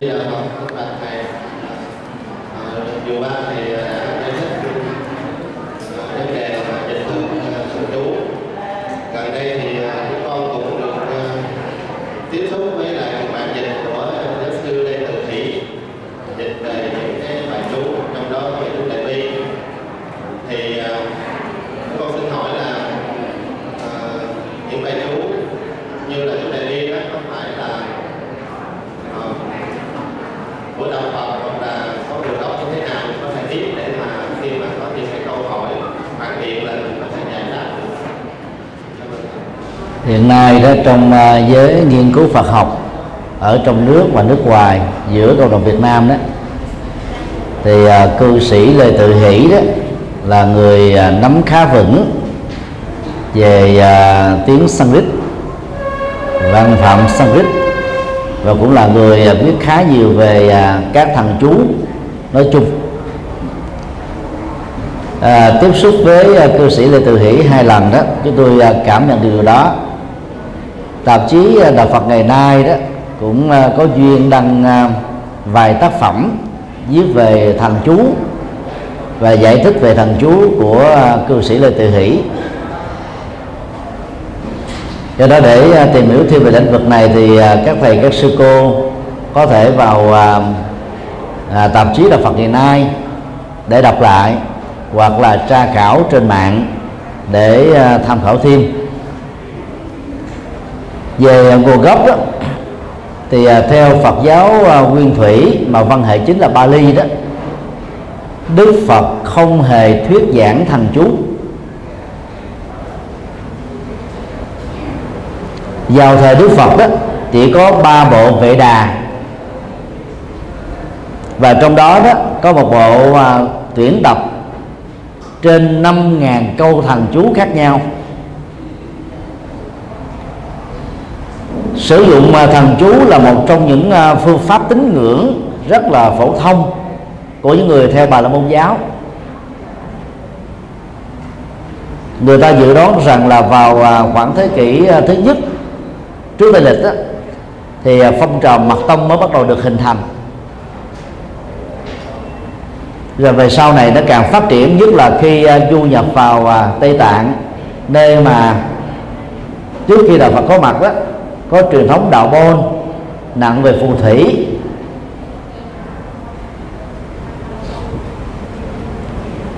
Bây giờ con các bạn thầy dù ờ, ờ, ba thầy ờ, đã giải thích à, vấn đề mà dịch thuật à, thần chú gần đây thì à, chúng con cũng được à, tiếp xúc với lại một bản dịch của giáo sư Lê Từ Thủy dịch về những cái bài chú trong đó có bài chú đại bi thì à, con xin hỏi là à, những bài chú như là chú đại bi đó có phải là à, của đạo Phật hoặc là có nguồn gốc như thế nào có thể biết để mà khi mà có những cái câu hỏi phản biện là mình có thể giải đáp được. Cảm ơn thầy hiện nay đó trong à, giới nghiên cứu Phật học ở trong nước và nước ngoài giữa cộng đồng Việt Nam đó thì à, cư sĩ Lê Tự Hỷ đó là người à, nắm khá vững về tiếng Sanskrit văn phạm Sanskrit và cũng là người biết khá nhiều về các thằng chú nói chung. À, tiếp xúc với à, cư sĩ Lê Từ Hỷ hai lần đó chúng tôi à, cảm nhận được điều đó tạp chí ờ, Đạo Phật ngày nay đó cũng ờ, có duyên đăng ờ, vài tác phẩm viết về thần chú và giải thích về thần chú của cư sĩ Lê Tự Hỷ. Do đó để tìm hiểu thêm về lĩnh vực này thì các thầy các sư cô có thể vào à, tạp chí Đạo Phật ngày nay để đọc lại hoặc là tra khảo trên mạng để à, tham khảo thêm về à, nguồn gốc đó, thì à, theo Phật giáo à, nguyên thủy, mà văn hệ chính là Bali đó, Đức Phật không hề thuyết giảng thần chú. Vào thời Đức Phật đó, chỉ có ba bộ vệ đà. Và trong đó đó, có một bộ tuyển tập trên 5.000 câu thần chú khác nhau. Sử dụng à, thần chú là một trong những à, phương pháp tín ngưỡng rất là phổ thông của những người theo bà la môn giáo. Người ta dự đoán rằng là vào à, khoảng thế kỷ thứ nhất trước tây lịch đó, thì phong trào mật tông mới bắt đầu được hình thành. Rồi về sau này nó càng phát triển nhất là khi du nhập vào Tây Tạng nơi mà trước khi đạo Phật có mặt đó có truyền thống đạo môn, nặng về phù thủy.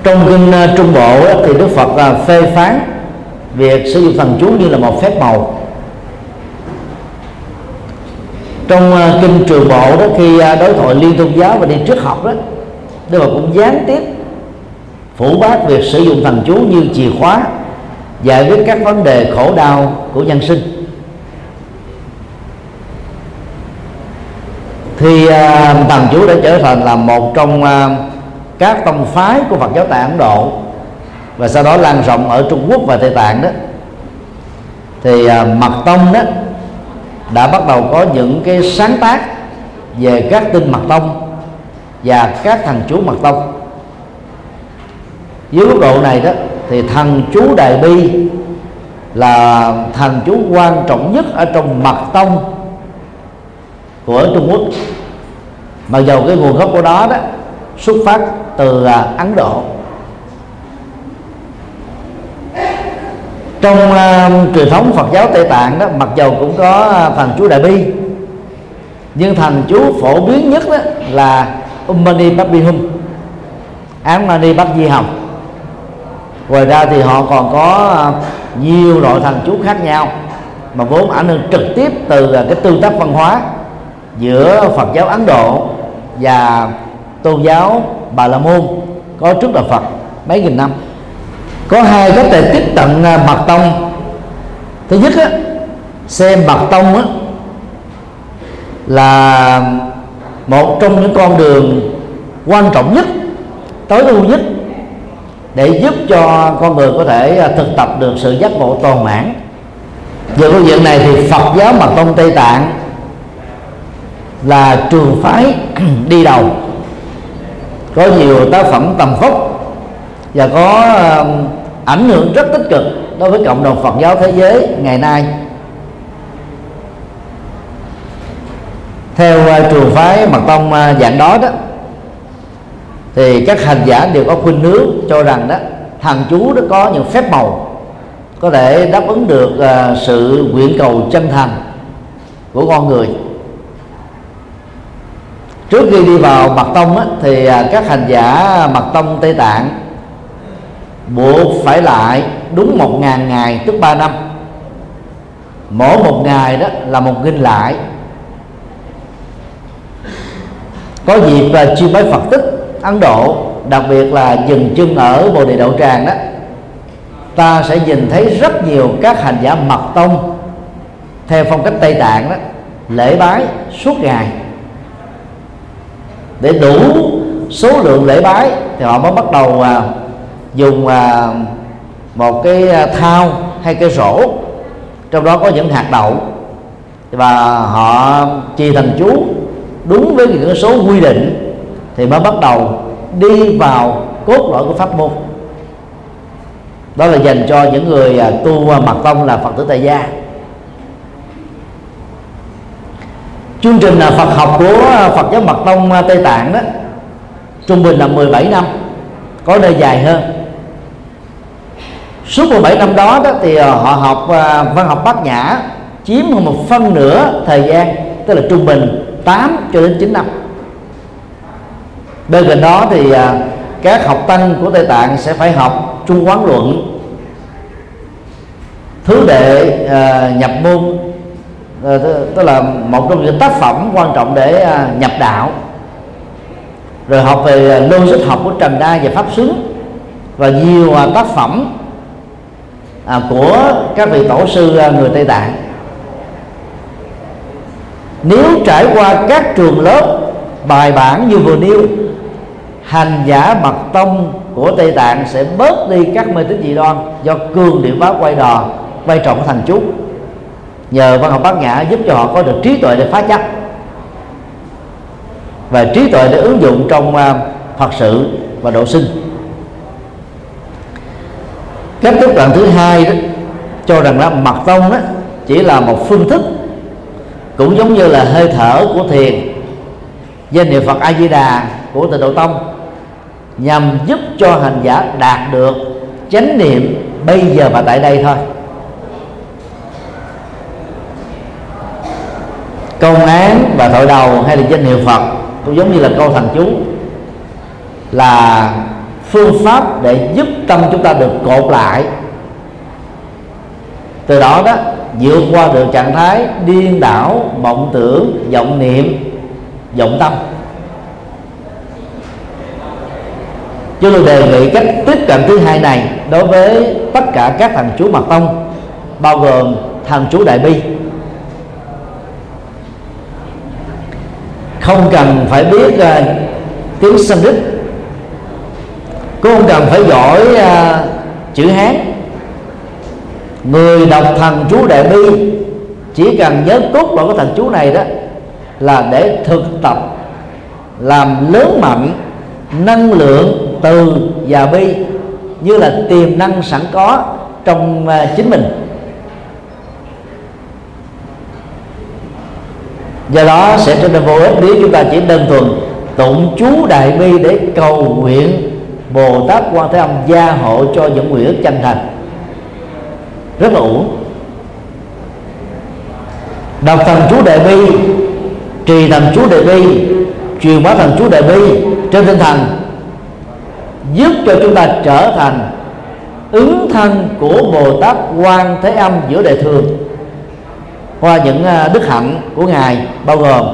Trong kinh ờ, Trung Bộ thì Đức Phật ờ, phê phán việc sử dụng thần chú như là một phép màu. Trong ờ, kinh Trường Bộ đó, khi đối thoại liên tôn giáo và đi trước học đó, Đức Phật cũng gián tiếp phủ bác việc sử dụng thần chú như chìa khóa giải quyết các vấn đề khổ đau của nhân sinh. Thì uh, thần chú đã trở thành là một trong uh, các tông phái của Phật giáo tại Ấn Độ và sau đó lan rộng ở Trung Quốc và Tây Tạng đó. Thì uh, mật tông đó đã bắt đầu có những cái sáng tác về các tinh mật tông và các thần chú mật tông. Dưới mức độ này đó thì thần chú đại bi là thần chú quan trọng nhất ở trong mật tông của Trung Quốc. Mặc dầu cái nguồn gốc của đó đó xuất phát từ à, Ấn Độ. Trong uh, truyền thống Phật giáo Tây Tạng đó mặc dầu cũng có à, thần chú Đại Bi nhưng thần chú phổ biến nhất đó là Ummani Babi Hum Án Mani Bát Di Hồng. Ngoài ra thì họ còn có nhiều loại thần chú khác nhau mà vốn ảnh hưởng trực tiếp từ cái tương tác văn hóa giữa Phật giáo Ấn Độ và tôn giáo Bà La Môn có trước Đạo Phật mấy nghìn năm. Có hai cách để tiếp cận à, mật tông. Thứ nhất á, xem mật tông á, là một trong những con đường quan trọng nhất tối ưu nhất để giúp cho con người có thể à, thực tập được sự giác ngộ toàn mãn về câu chuyện này thì Phật giáo mật tông Tây Tạng là trường phái đi đầu. Có nhiều tác phẩm tầm vóc và có ảnh hưởng rất tích cực đối với cộng đồng Phật giáo thế giới ngày nay. Theo à, uh, trường phái mật tông uh, dạng đó đó thì các hành giả đều có khuynh hướng cho rằng đó thằng chú nó có những phép màu có thể đáp ứng được uh, sự nguyện cầu chân thành của con người trước khi đi vào mật tông á, thì à, các hành giả mật tông tây tạng buộc phải lại đúng một ngàn ngày tức ba năm. Mỗi một ngày đó là một nghìn lại. Có dịp là chiêm bái phật tích ấn độ đặc biệt là dừng chân ở bồ đề đậu tràng đó ta sẽ nhìn thấy rất nhiều các hành giả mật tông theo phong cách tây tạng đó lễ bái suốt ngày để đủ số lượng lễ bái thì họ mới bắt đầu à, dùng à, một cái à, thao hay cái rổ. Trong đó có những hạt đậu. Và họ trì thành chú đúng với những số quy định thì mới bắt đầu đi vào cốt lõi của pháp môn. Đó là dành cho những người à, tu à, mật tông là phật tử tại gia. Chương trình là Phật học của ờ, Phật giáo mật tông ờ, Tây Tạng đó. Trung bình là 17 năm có nơi dài hơn. Suốt 17 năm đó, đó thì ờ, họ học văn học bát nhã chiếm hơn một phân nửa thời gian tức là trung bình 8 cho đến 9 năm. Bên cạnh đó thì các học tăng của tây tạng sẽ phải học trung quán luận thứ đệ nhập môn Ờ, tức là một trong những tác phẩm quan trọng để à, nhập đạo. Rồi học về à, logic học của trần đa và pháp xứng và nhiều à, tác phẩm của các vị tổ sư người tây tạng. Nếu trải qua các trường lớp bài bản như vừa nêu, hành giả mật tông của tây tạng sẽ bớt đi các mê tín dị đoan do cường điện báo quay đò, quay trọng của thành chú nhờ văn học bát nhã giúp cho họ có được trí tuệ để phá chấp. Và trí tuệ để ứng dụng trong à, phật sự và độ sinh. Cách tiếp cận thứ hai đó, cho rằng là mật tông đó chỉ là một phương thức, cũng giống như là hơi thở của thiền, danh niệm phật a di đà của tịnh độ tông, nhằm giúp cho hành giả đạt được chánh niệm bây giờ và tại đây thôi. Công án và thổi đầu hay là danh hiệu phật, cũng giống như là câu thành chú, là phương pháp để giúp tâm chúng ta được cột lại. Từ đó đó, vượt qua được trạng thái điên đảo mộng tưởng, vọng niệm, vọng tâm. Chúng tôi đề nghị cách tiếp cận thứ hai này đối với tất cả các thằng chú mật tông, bao gồm thằng chú đại bi. Không cần phải biết uh, tiếng Sanskrit. Cũng không cần phải giỏi uh, chữ Hán. Người đọc thần chú đại bi chỉ cần nhớ cốt vào của thần chú này đó là để thực tập làm lớn mạnh năng lượng từ và bi như là tiềm năng sẵn có trong à, chính mình. Do đó sẽ trở nên vô ích nếu chúng ta chỉ đơn thuần tụng chú đại bi để cầu nguyện bồ tát quan thế âm gia hộ cho những nguyện ước chân thành. Rất là uổng. Đọc thần chú đại bi, trì thần chú đại bi, truyền bá thần chú đại bi trên tinh thần giúp cho chúng ta trở thành ứng thân của Bồ Tát Quan Thế Âm giữa đại thường qua những à, đức hạnh của ngài bao gồm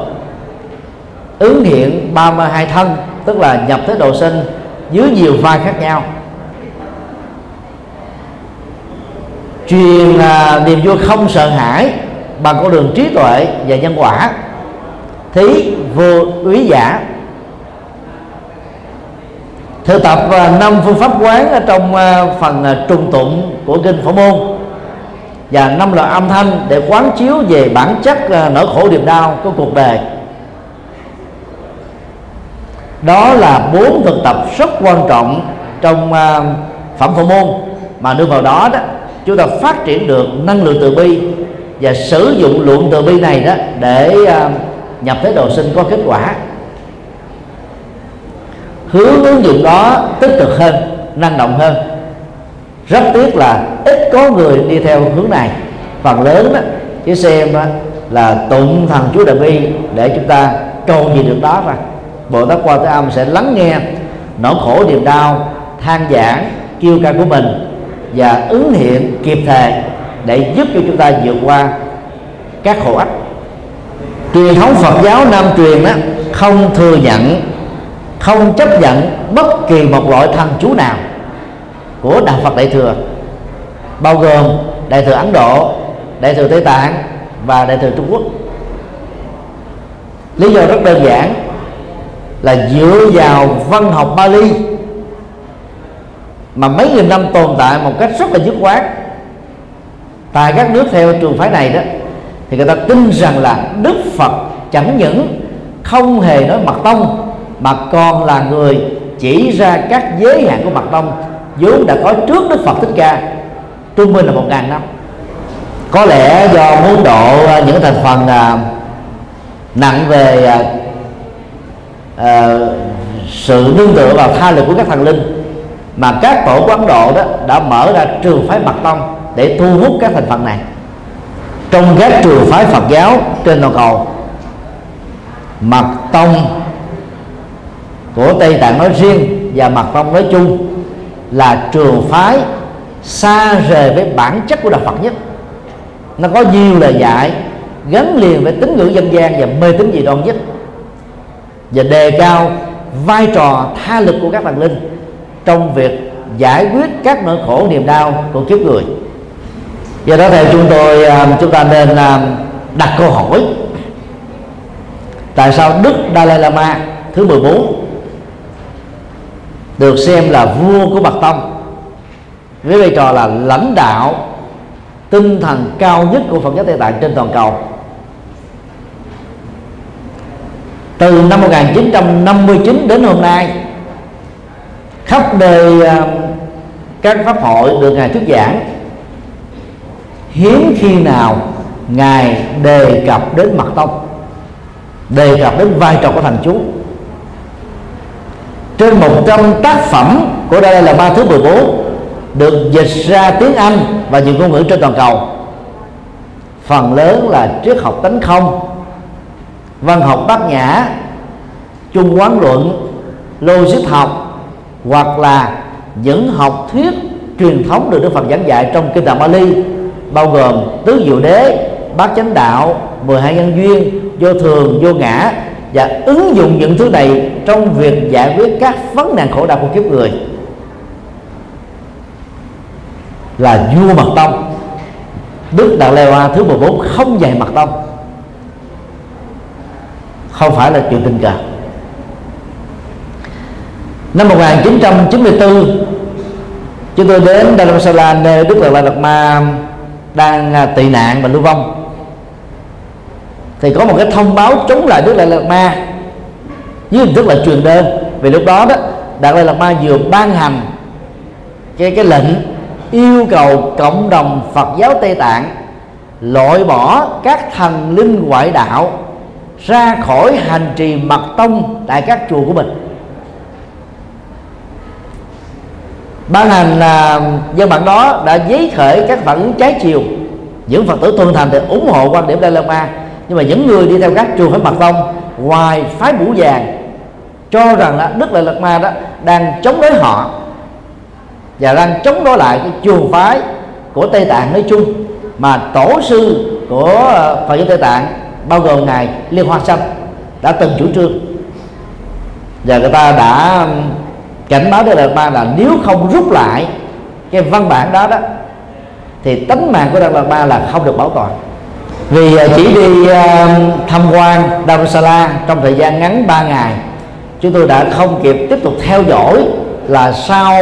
ứng hiện 32 thân, tức là nhập thế độ sinh dưới nhiều vai khác nhau. Truyền là niềm vui không sợ hãi bằng con đường trí tuệ và nhân quả, thí, vô, úy giả. Thực tập à, năm phương pháp quán ở trong à, phần trùng tụng của kinh phổ môn và năm loại âm thanh để quán chiếu về bản chất à, nỗi khổ niềm đau của cuộc đời. Đó là bốn thực tập rất quan trọng trong à, phẩm phổ môn mà đưa vào đó đó, chúng ta phát triển được năng lượng từ bi và sử dụng lượng từ bi này đó để à, nhập thế độ sinh có kết quả. Hướng ứng dụng đó tích cực hơn, năng động hơn. Rất tiếc là ít có người đi theo hướng này. Phần lớn đó chỉ xem đó, là tụng thần chúa đại bi để chúng ta cầu gì được đó ra bồ tát quan thế âm sẽ lắng nghe nỗi khổ niềm đau than giảng kêu ca của mình và ứng hiện kịp thời để giúp cho chúng ta vượt qua các khổ ách. Truyền thống Phật giáo Nam truyền đó không thừa nhận không chấp nhận bất kỳ một loại thần chú nào của đạo Phật Đại thừa bao gồm Đại thừa Ấn Độ, Đại thừa Tây Tạng và Đại thừa Trung Quốc. Lý do rất đơn giản là dựa vào văn học Bali mà mấy nghìn năm tồn tại một cách rất là dứt khoát. Tại các nước theo trường phái này đó thì người ta tin rằng là Đức Phật chẳng những không hề nói mật tông mà còn là người chỉ ra các giới hạn của mật tông vốn đã có trước Đức Phật Thích Ca trung bình là một ngàn năm. Có lẽ do muốn độ ờ, những thành phần à, nặng về à, sự nương tựa vào tha lực của các thần linh mà các tổ của Ấn Độ đó đã mở ra trường phái mật tông để thu hút các thành phần này. Trong các trường phái Phật giáo trên toàn cầu mật tông của Tây Tạng nói riêng và mật tông nói chung là trường phái xa rời với bản chất của đạo Phật nhất. Nó có nhiều lời dạy, gắn liền với tín ngưỡng dân gian và mê tín dị đoan nhất. Và đề cao vai trò, tha lực của các thần linh trong việc giải quyết các nỗi khổ, niềm đau của kiếp người. Do đó theo chúng tôi à, chúng ta nên à, đặt câu hỏi. Tại sao Đức Dalai Lama thứ 14 được xem là vua của bạc Tông? Với vai trò là lãnh đạo tinh thần cao nhất của Phật giáo Tây Tạng trên toàn cầu. Từ năm 1959 đến hôm nay, khắp nơi à, các pháp hội được ngài thuyết giảng, hiếm khi nào ngài đề cập đến mật tông, đề cập đến vai trò của thành chúng trên 100 tác phẩm của đây là ba thứ 14 được dịch ra tiếng Anh và nhiều ngôn ngữ trên toàn cầu. Phần lớn là triết học tánh không, văn học bát nhã trung quán luận, logic học, hoặc là những học thuyết truyền thống được Đức Phật giảng dạy trong kinh Tạng Bali, bao gồm tứ diệu đế, bát chánh đạo 12 nhân duyên, vô thường, vô ngã và ứng dụng những thứ này trong việc giải quyết các vấn nạn khổ đau của kiếp người. Là vua mật tông. Đức đạt lê hoa thứ 14 không dạy mật tông. Không phải là chuyện tình cờ. Năm 1994 chúng tôi đến Dharamsala nơi Đức Đạt Lai Lạt Ma đang à, tị nạn và lưu vong. Thì có một cái thông báo chống lại Đức Đạt Lai Lạt Ma. Với hình thức là truyền đơn. Vì lúc đó đó, Đạt Lai Lạt Ma vừa ban hành cái cái lệnh yêu cầu cộng đồng Phật giáo Tây Tạng loại bỏ các thần linh ngoại đạo ra khỏi hành trì mật tông tại các chùa của mình. Ban hành là dân bản đó đã giấy khởi các phản trái chiều. Những phật tử tuân thành thì ủng hộ quan điểm Dalai Lama, nhưng mà những người đi theo các chùa phải mật tông ngoài phái mũ vàng, cho rằng là Đức Lợi Lạt Ma đó đang chống đối họ và đang chống đối lại cái trường phái của Tây Tạng nói chung. Mà tổ sư của ờ, Phật giáo Tây Tạng bao gồm ngài Liên Hoa Sâm đã từng chủ trương. Và người ta đã cảnh báo Đức Đạt Ma là nếu không rút lại cái văn bản đó đó, thì tính mạng của Đạt Đạt Ma là không được bảo toàn. Vì ờ, chỉ đi tham quan Dharamsala trong thời gian ngắn 3 ngày, chúng tôi đã không kịp tiếp tục theo dõi là sau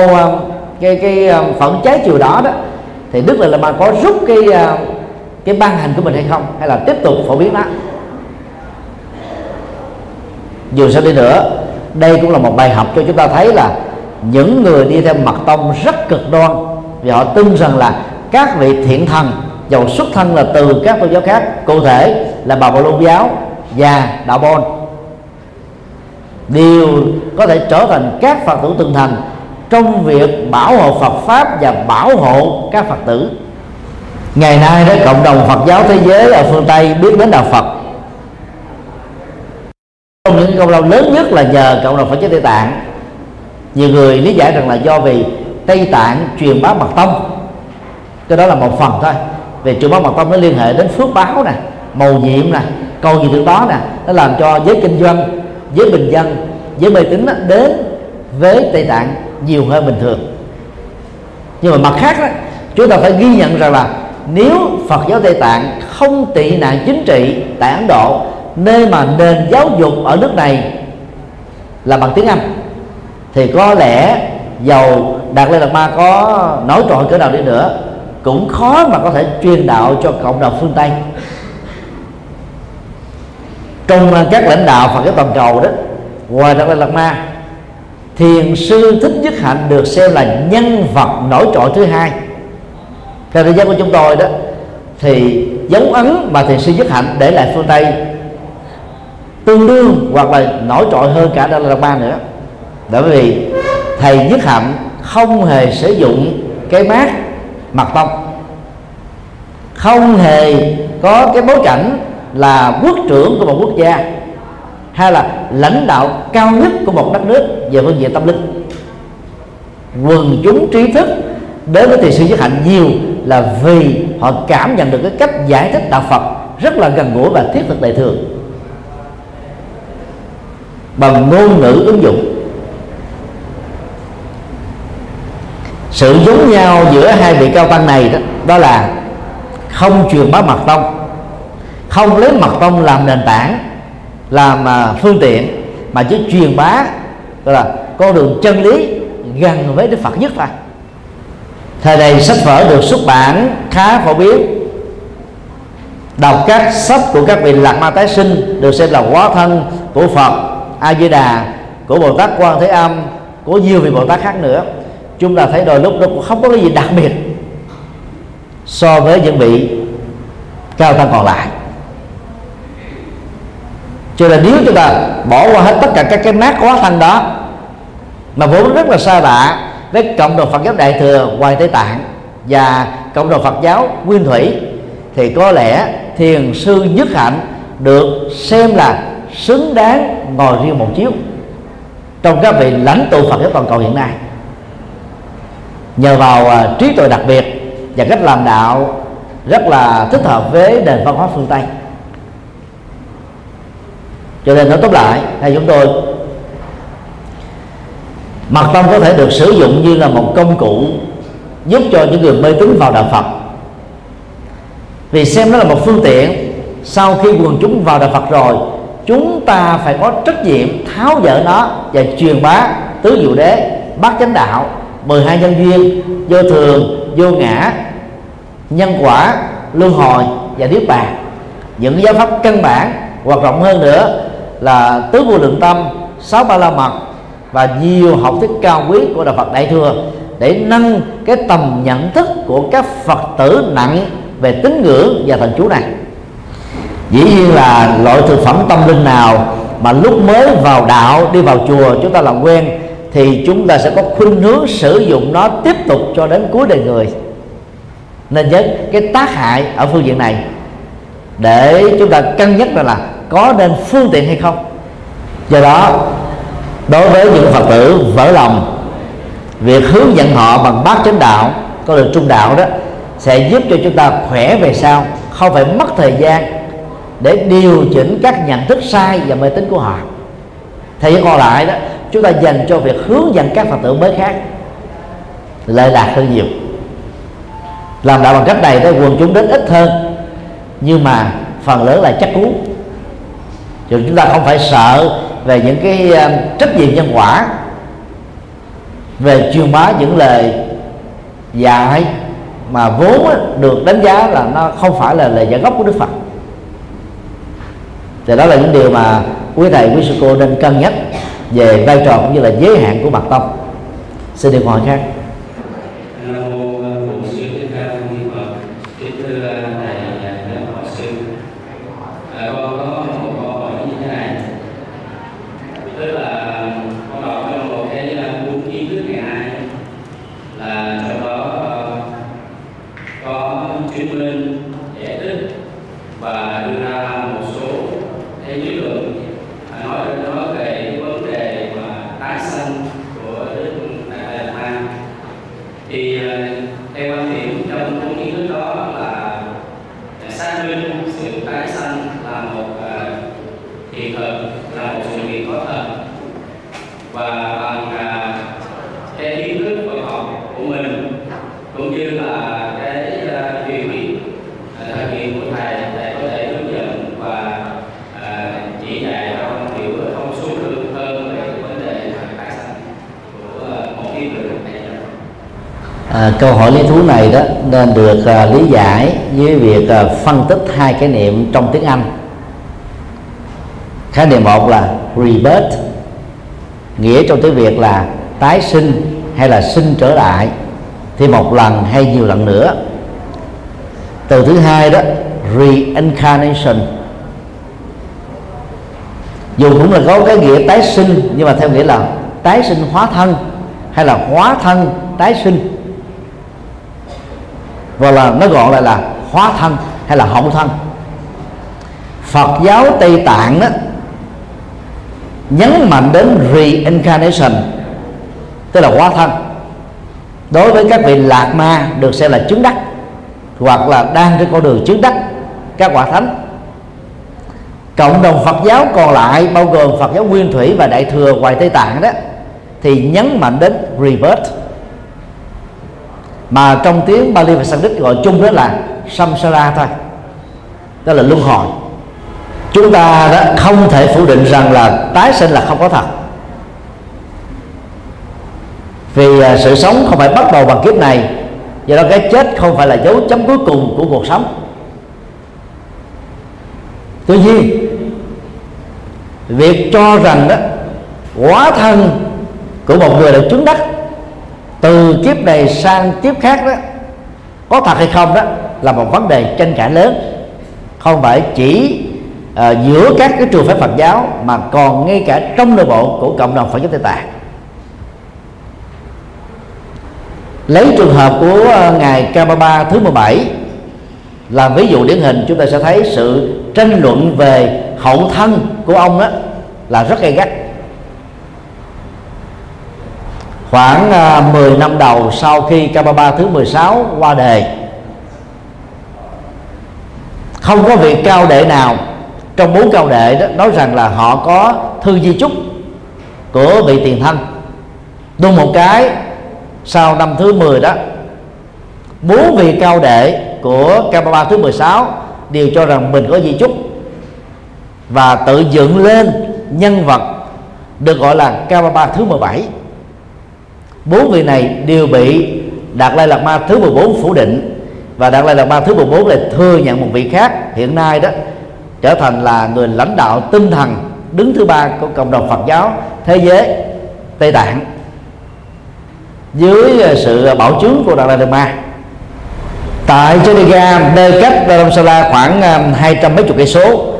cái cái phận trái chiều đó đó, thì đức là mà có rút cái ờ, cái ban hành của mình hay không? Hay là tiếp tục phổ biến nó? Dù sao đi nữa, đây cũng là một bài học cho chúng ta thấy là những người đi theo mật tông rất cực đoan. Vì họ tin rằng là các vị thiện thần dầu xuất thân là từ các tôn giáo khác, cụ thể là bà bà lôn giáo và đạo môn đều có thể trở thành các phật tử từng thành trong việc bảo hộ Phật pháp và bảo hộ các Phật tử. Ngày nay đó, cộng đồng Phật giáo thế giới ở phương Tây biết đến đạo Phật. Trong những công lao lớn nhất là nhờ cộng đồng Phật giáo Tây Tạng. Nhiều người lý giải rằng là do vì Tây Tạng truyền bá mật tông. Cái đó là một phần thôi. Về truyền bá mật tông nó liên hệ đến phước báo nè màu nhiệm nè câu gì từ đó nè. Nó làm cho giới kinh doanh, giới bình dân, giới mê tín đến với Tây Tạng nhiều hơn bình thường. Nhưng mà mặt khác đó, chúng ta phải ghi nhận rằng là nếu Phật giáo Tây Tạng không tị nạn chính trị tại Ấn Độ nơi mà nền giáo dục ở nước này là bằng tiếng Anh thì có lẽ dầu Đạt Lê Lạt Ma có nói trội cỡ nào đi nữa cũng khó mà có thể truyền đạo cho cộng đồng phương Tây. Trong các lãnh đạo Phật giáo toàn cầu đó ngoài Đạt Lê Lạt Ma thiền sư thích nhất hạnh được xem là nhân vật nổi trội thứ hai. Theo thời gian của chúng tôi đó, thì dấu ấn mà thiền sư nhất hạnh để lại phương tây tương đương hoặc là nổi trội hơn cả Dalai Lama nữa. Bởi vì thầy nhất hạnh không hề sử dụng cái mát mặt tông, không hề có cái bối cảnh là quốc trưởng của một quốc gia, hay là lãnh đạo cao nhất của một đất nước về phương diện tâm linh. Quần chúng trí thức đến với thiền sư giới hạnh nhiều là vì họ cảm nhận được cái cách giải thích đạo Phật rất là gần gũi và thiết thực đời thường. Bằng ngôn ngữ ứng dụng, sự giống nhau giữa hai vị cao tăng này đó đó là không truyền bá mật tông, không lấy mật tông làm nền tảng làm à, phương tiện mà chỉ truyền bá, gọi là, con đường chân lý gần với đức phật nhất thôi. Thời này sách vở được xuất bản khá phổ biến. Đọc các sách của các vị lạc ma tái sinh được xem là quá thân của phật a di đà của bồ tát quan thế âm, của nhiều vị bồ tát khác nữa. Chúng ta thấy đôi lúc nó cũng không có cái gì đặc biệt so với những vị cao tăng còn lại cho nên nếu chúng ta bỏ qua hết tất cả các cái nát quá thanh đó, mà vốn rất là xa lạ với cộng đồng Phật giáo Đại thừa ngoài Tây Tạng và cộng đồng Phật giáo Nguyên Thủy, thì có lẽ thiền sư nhất hạnh được xem là xứng đáng ngồi riêng một chiếu trong các vị lãnh tụ Phật giáo toàn cầu hiện nay. Nhờ vào à, trí tuệ đặc biệt và cách làm đạo rất là thích hợp với nền văn hóa phương Tây cho nên nói tóm lại hay chúng tôi mật tông có thể được sử dụng như là một công cụ giúp cho những người mê tín vào đạo Phật. Vì xem nó là một phương tiện, sau khi quần chúng vào đạo Phật rồi, chúng ta phải có trách nhiệm tháo dỡ nó và truyền bá tứ diệu đế, bát chánh đạo 12 nhân duyên, vô thường, vô ngã, nhân quả, luân hồi và niết bàn. Những giáo pháp căn bản hoặc rộng hơn nữa là tứ vô lượng tâm, sáu ba la mật và nhiều học thuyết cao quý của đạo Phật Đại thừa để nâng cái tầm nhận thức của các Phật tử nặng về tín ngưỡng và thần chú này. Dĩ nhiên là loại thực phẩm tâm linh nào mà lúc mới vào đạo, đi vào chùa chúng ta làm quen thì chúng ta sẽ có khuynh hướng sử dụng nó tiếp tục cho đến cuối đời người. Nên nhớ cái tác hại ở phương diện này để chúng ta cân nhắc là có nên phương tiện hay không. Do đó, đối với những phật tử vỡ lòng, việc hướng dẫn họ bằng bát chánh đạo có được trung đạo đó, sẽ giúp cho chúng ta khỏe về sau, không phải mất thời gian để điều chỉnh các nhận thức sai và mê tín của họ. Thì còn lại đó, chúng ta dành cho việc hướng dẫn các phật tử mới khác lợi lạc hơn nhiều. Làm đạo bằng cách này thì quần chúng đến ít hơn, nhưng mà phần lớn là chắc cú rồi chúng ta không phải sợ về những cái ờ, trách nhiệm nhân quả, về truyền bá những lời dạy mà vốn được đánh giá là nó không phải là lời giải gốc của Đức Phật. Thì đó là những điều mà quý thầy, quý sư cô nên cân nhắc về vai trò cũng như là giới hạn của mặt tông. Xin được hỏi khác. Câu hỏi lý thú này đó nên được uh, lý giải với việc uh, phân tích hai khái niệm trong tiếng Anh. Khái niệm một là rebirth nghĩa trong tiếng Việt là tái sinh hay là sinh trở lại thì một lần hay nhiều lần nữa. Từ thứ hai đó reincarnation. Dù cũng là có cái nghĩa tái sinh nhưng mà theo nghĩa là tái sinh hóa thân hay là hóa thân tái sinh và là, nó gọi lại là hóa thân, hay là hậu thân. Phật giáo Tây Tạng đó, nhấn mạnh đến reincarnation, tức là hóa thân. Đối với các vị lạc ma được xem là chứng đắc, hoặc là đang trên con đường chứng đắc các quả thánh. Cộng đồng Phật giáo còn lại, bao gồm Phật giáo Nguyên Thủy và Đại thừa ngoài Tây Tạng đó, thì nhấn mạnh đến rebirth mà trong tiếng Bali và Sanskrit gọi chung đó là samsara thôi. Đó là luân hồi. Chúng ta đã không thể phủ định rằng là tái sinh là không có thật. Vì à, sự sống không phải bắt đầu bằng kiếp này, do đó cái chết không phải là dấu chấm cuối cùng của cuộc sống. Tuy nhiên, việc cho rằng đó quá thân của một người được chứng đắc từ kiếp này sang kiếp khác đó có thật hay không đó là một vấn đề tranh cãi lớn. Không phải chỉ uh, giữa các cái trường phái Phật giáo mà còn ngay cả trong nội bộ của cộng đồng Phật giáo Tây Tạng. Lấy trường hợp của uh, ngài Kamaba thứ 17 là ví dụ điển hình chúng ta sẽ thấy sự tranh luận về hậu thân của ông đó là rất gay gắt khoảng à, 10 năm đầu sau khi Kababa thứ 16 qua đề không có vị cao đệ nào. Trong bốn cao đệ đó, nói rằng là họ có thư di chúc của vị tiền thân. Đúng một cái, sau năm thứ 10 đó, bốn vị cao đệ của Kababa thứ 16 đều cho rằng mình có di chúc và tự dựng lên nhân vật được gọi là Kababa thứ 17 bảy bốn vị này đều bị Đạt Lai Lạt Ma thứ 14 phủ định. Và Đạt Lai Lạt Ma thứ 14 lại thừa nhận một vị khác. Hiện nay đó trở thành là người lãnh đạo tinh thần đứng thứ ba của cộng đồng Phật giáo thế giới Tây Tạng. Dưới ờ, sự bảo chứng của Đạt Lai Lạt Ma tại Chediga nơi cách Dharamsala khoảng um, hai trăm mấy chục cây số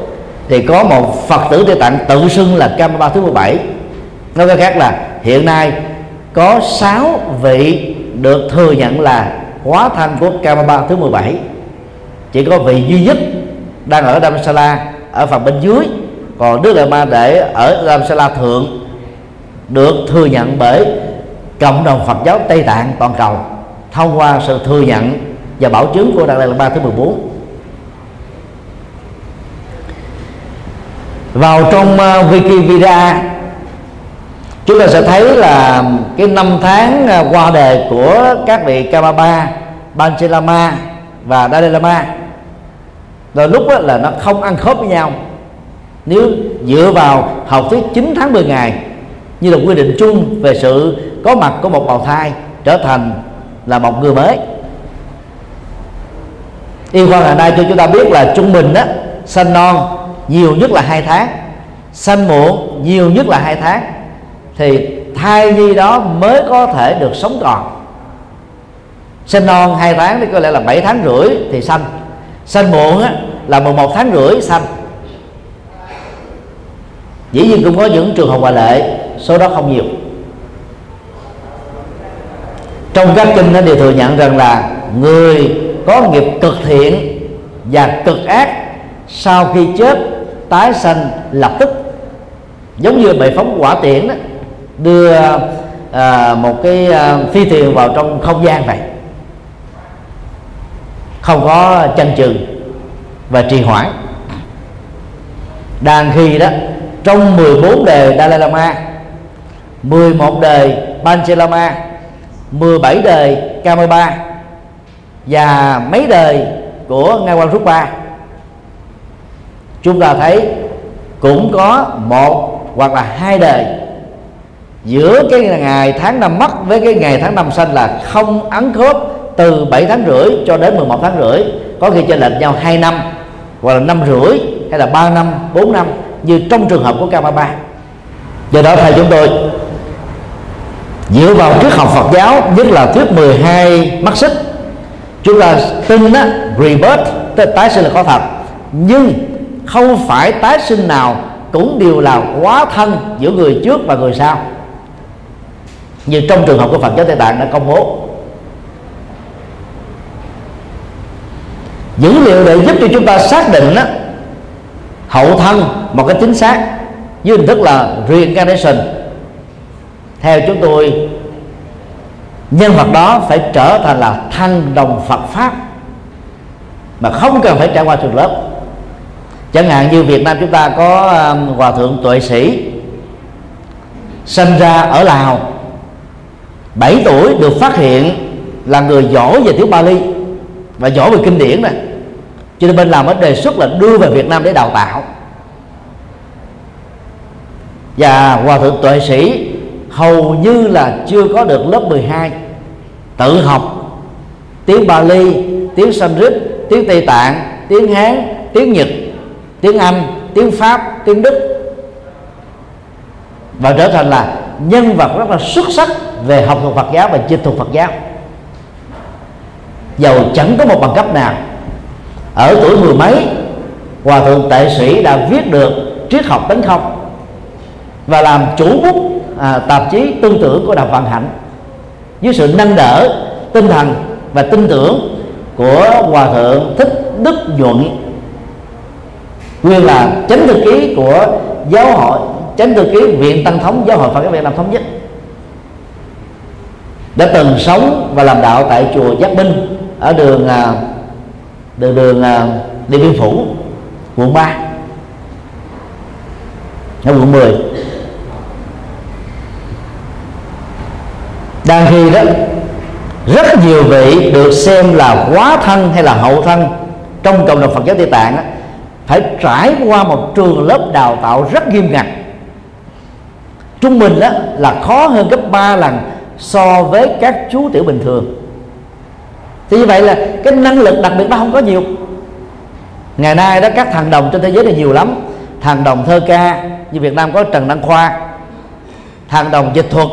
thì có một Phật tử Tây Tạng tự xưng là Kamapa thứ 17 nói cách khác là hiện nay có sáu vị được thừa nhận là hóa thân của Kamaba thứ 17 chỉ có vị duy nhất đang ở Dharamsala ở phần bên dưới. Còn Đức Đại Ma để ở Dharamsala thượng được thừa nhận bởi cộng đồng Phật giáo Tây Tạng toàn cầu thông qua sự thừa nhận và bảo chứng của Đạt Lai Lạt thứ 14 vào trong uh, Wikipedia chúng ta sẽ thấy là cái năm tháng à, qua đời của các vị Kamaba, Panchalama và Dalai Lama rồi lúc đó là nó không ăn khớp với nhau. Nếu dựa vào học thuyết 9 tháng 10 ngày như là quy định chung về sự có mặt của một bào thai trở thành là một người mới. Y khoa ngày nay cho chúng ta biết là trung bình đó sanh non nhiều nhất là hai tháng sanh muộn nhiều nhất là hai tháng thì thai nhi đó mới có thể được sống còn. Sinh non hai tháng thì có lẽ là 7 tháng rưỡi thì sanh. Sanh muộn á, là 11 tháng rưỡi sanh. Dĩ nhiên cũng có những trường hợp ngoại lệ số đó không nhiều. Trong các kinh nó đều thừa nhận rằng là người có nghiệp cực thiện và cực ác sau khi chết tái sanh lập tức. Giống như bệ phóng quả tiễn đó, đưa à, một cái à, phi thuyền vào trong không gian này, không có chần chừ và trì hoãn. Đang khi đó trong 14 đời Dalai Lama 11 đời Panchalama 17 đời Kamapa và mấy đời của ngài quan Ba. Chúng ta thấy cũng có một hoặc là hai đời giữa cái ngày tháng năm mất với cái ngày tháng năm sanh là không ấn khớp từ 7 tháng rưỡi cho đến 11 tháng rưỡi. Có khi chênh lệch nhau 2 năm, hoặc là năm rưỡi hay là 3 năm 4 năm, như trong trường hợp của Kama do đó, thầy chúng tôi, dựa vào triết học Phật giáo, nhất là thuyết 12 mắt xích, chúng ta tin á, rebirth tái sinh là có thật. Nhưng không phải tái sinh nào cũng đều là quá thân giữa người trước và người sau như trong trường hợp của Phật giáo Tây Tạng đã công bố dữ liệu để giúp cho chúng ta xác định đó, hậu thân một cái chính xác với hình thức là reincarnation. Theo chúng tôi nhân vật đó phải trở thành là thân đồng Phật pháp mà không cần phải trải qua trường lớp. Chẳng hạn như Việt Nam chúng ta có à, hòa thượng tuệ sĩ sinh ra ở Lào. 7 tuổi được phát hiện là người giỏi về tiếng Bali và giỏi về kinh điển này cho nên bên làm đề xuất là đưa về Việt Nam để đào tạo. Và hòa thượng tuệ sĩ hầu như là chưa có được lớp 12 tự học tiếng Bali, tiếng Sanskrit, tiếng Tây Tạng, tiếng Hán, tiếng Nhật, tiếng Anh, tiếng Pháp, tiếng Đức. Và trở thành là nhân vật rất là xuất sắc về học thuật Phật giáo và chinh thuật Phật giáo. Dầu chẳng có một bằng cấp nào. Ở tuổi mười mấy hòa thượng tệ sĩ đã viết được triết học tấn không và làm chủ bút à, tạp chí tư tưởng của đạo Vạn Hạnh. Với sự nâng đỡ tinh thần và tin tưởng của hòa thượng thích đức nhuận nguyên là chánh thư ký của giáo hội chánh thư ký viện tăng thống giáo hội phật giáo việt nam thống nhất. Đã từng sống và làm đạo tại chùa giác minh ở đường à, đường đường à, điện biên phủ quận 3 ở quận 10 đang khi đó rất nhiều vị được xem là quá thân hay là hậu thân trong cộng đồng Phật giáo Tây Tạng đó, phải trải qua một trường lớp đào tạo rất nghiêm ngặt trung bình đó là khó hơn gấp 3 lần so với các chú tiểu bình thường. Thì như vậy là cái năng lực đặc biệt nó không có nhiều. Ngày nay đó các thằng đồng trên thế giới này nhiều lắm. Thằng đồng thơ ca như Việt Nam có Trần Đăng Khoa. Thằng đồng dịch thuật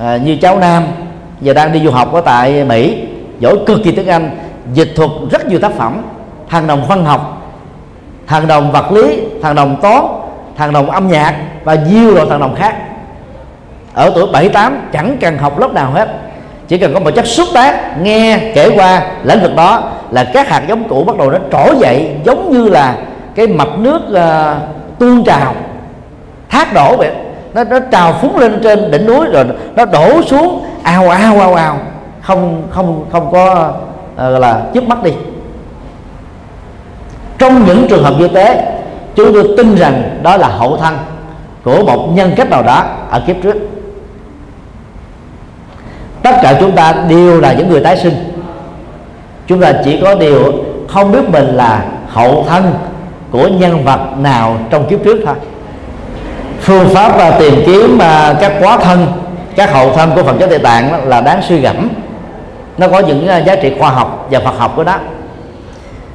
à, như cháu Nam giờ đang đi du học ở tại Mỹ. Giỏi cực kỳ tiếng Anh dịch thuật rất nhiều tác phẩm. Thằng đồng văn học thằng đồng vật lý thằng đồng toán thằng đồng âm nhạc và nhiều loại thằng đồng khác. Ở tuổi 7 8 chẳng cần học lớp nào hết. Chỉ cần có một chất xúc tác nghe kể qua lĩnh vực đó là các hạt giống cũ bắt đầu nó trỗi dậy giống như là cái mạch nước uh, tuôn trào. Thác đổ vậy. Nó nó trào phúng lên trên đỉnh núi rồi nó đổ xuống ao ao ao ao. Không không không có uh, là chớp mắt đi. Trong những trường hợp như thế chúng tôi tin rằng đó là hậu thân của một nhân cách nào đó ở kiếp trước. Tất cả chúng ta đều là những người tái sinh. Chúng ta chỉ có điều không biết mình là hậu thân của nhân vật nào trong kiếp trước thôi. Phương pháp và tìm kiếm mà các quá thân, các hậu thân của Phật giáo Tây Tạng là đáng suy gẫm. Nó có những à, giá trị khoa học và Phật học của đó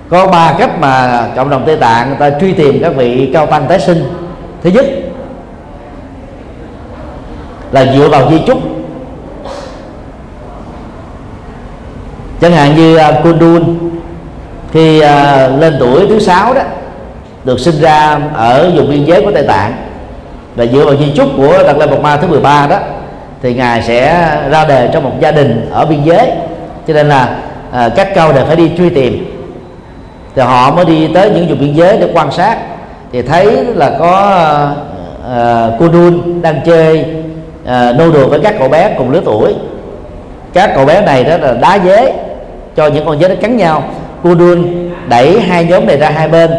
có ba cách mà cộng đồng Tây Tạng người ta truy tìm các vị cao tăng tái sinh. Thứ nhất là dựa vào di chúc. Chẳng hạn như à, Kundun khi à, lên tuổi thứ sáu đó được sinh ra ở vùng biên giới của Tây Tạng và dựa vào di chúc của Đạt Lai Bộc Ma thứ 13 đó thì ngài sẽ ra đề trong một gia đình ở biên giới. Cho nên là à, các câu đều phải đi truy tìm thì họ mới đi tới những vùng biên giới để quan sát. Thì thấy là có à, cô đun đang chơi uh, nô đùa với các cậu bé cùng lứa tuổi. Các cậu bé này đó là đá dế cho những con dế nó cắn nhau. Cô đun đẩy hai nhóm này ra hai bên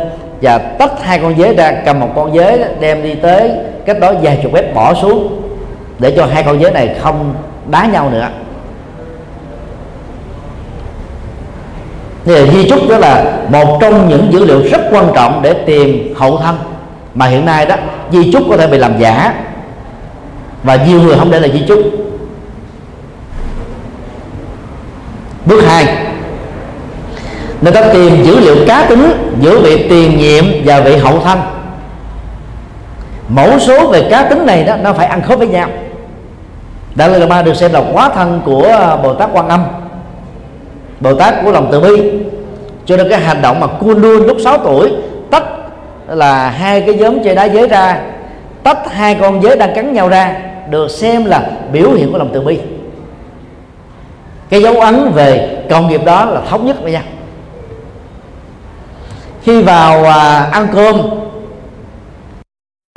và tách hai con dế ra cầm một con dế đem đi tới cách đó vài chục mét bỏ xuống để cho hai con dế này không đá nhau nữa. Thì di chúc đó là một trong những dữ liệu rất quan trọng để tìm hậu thân. Mà hiện nay đó, di chúc có thể bị làm giả. Và nhiều người không để lại di chúc bước hai. Người ta tìm dữ liệu cá tính giữa vị tiền nhiệm và vị hậu thân. Mẫu số về cá tính này đó, nó phải ăn khớp với nhau. Đại Lạt Ma được xem là quá thân của Bồ Tát Quan Âm. Bồ Tát của lòng từ bi. Cho nên cái hành động mà Kundun lúc 6 tuổi tách là hai cái nhóm chơi đá giới ra tách hai con giới đang cắn nhau ra được xem là biểu hiện của lòng từ bi. Cái dấu ấn về công nghiệp đó là thống nhất với nhau. Khi vào à, ăn cơm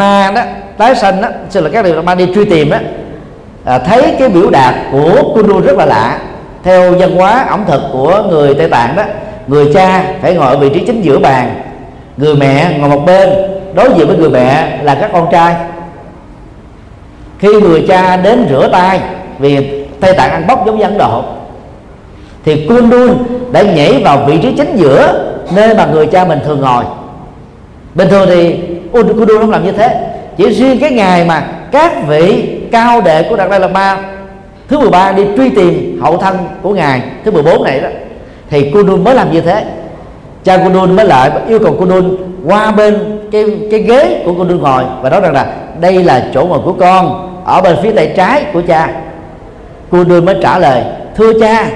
ma đó tái sanh đó xin là các điều ma đi truy tìm đó. À, thấy cái biểu đạt của Kundu rất là lạ theo văn hóa ẩm thực của người Tây Tạng đó, người cha phải ngồi ở vị trí chính giữa bàn. Người mẹ ngồi một bên, đối diện với người mẹ là các con trai. Khi người cha đến rửa tay, vì Tây Tạng ăn bóc giống như Ấn Độ, thì Kundun đã nhảy vào vị trí chính giữa nơi mà người cha mình thường ngồi. Bình thường thì Kundun không làm như thế, chỉ riêng cái ngày mà các vị cao đệ của Đạt Lai Lạt Ma thứ 13 đi truy tìm hậu thân của ngài. Thứ 14 này đó, thì Kunun mới làm như thế. Cha Kunun mới lại yêu cầu Kunun qua bên cái cái ghế của Kunun ngồi và nói rằng là đây là chỗ ngồi của con, ở bên phía tay trái của cha. Kunun mới trả lời, thưa cha,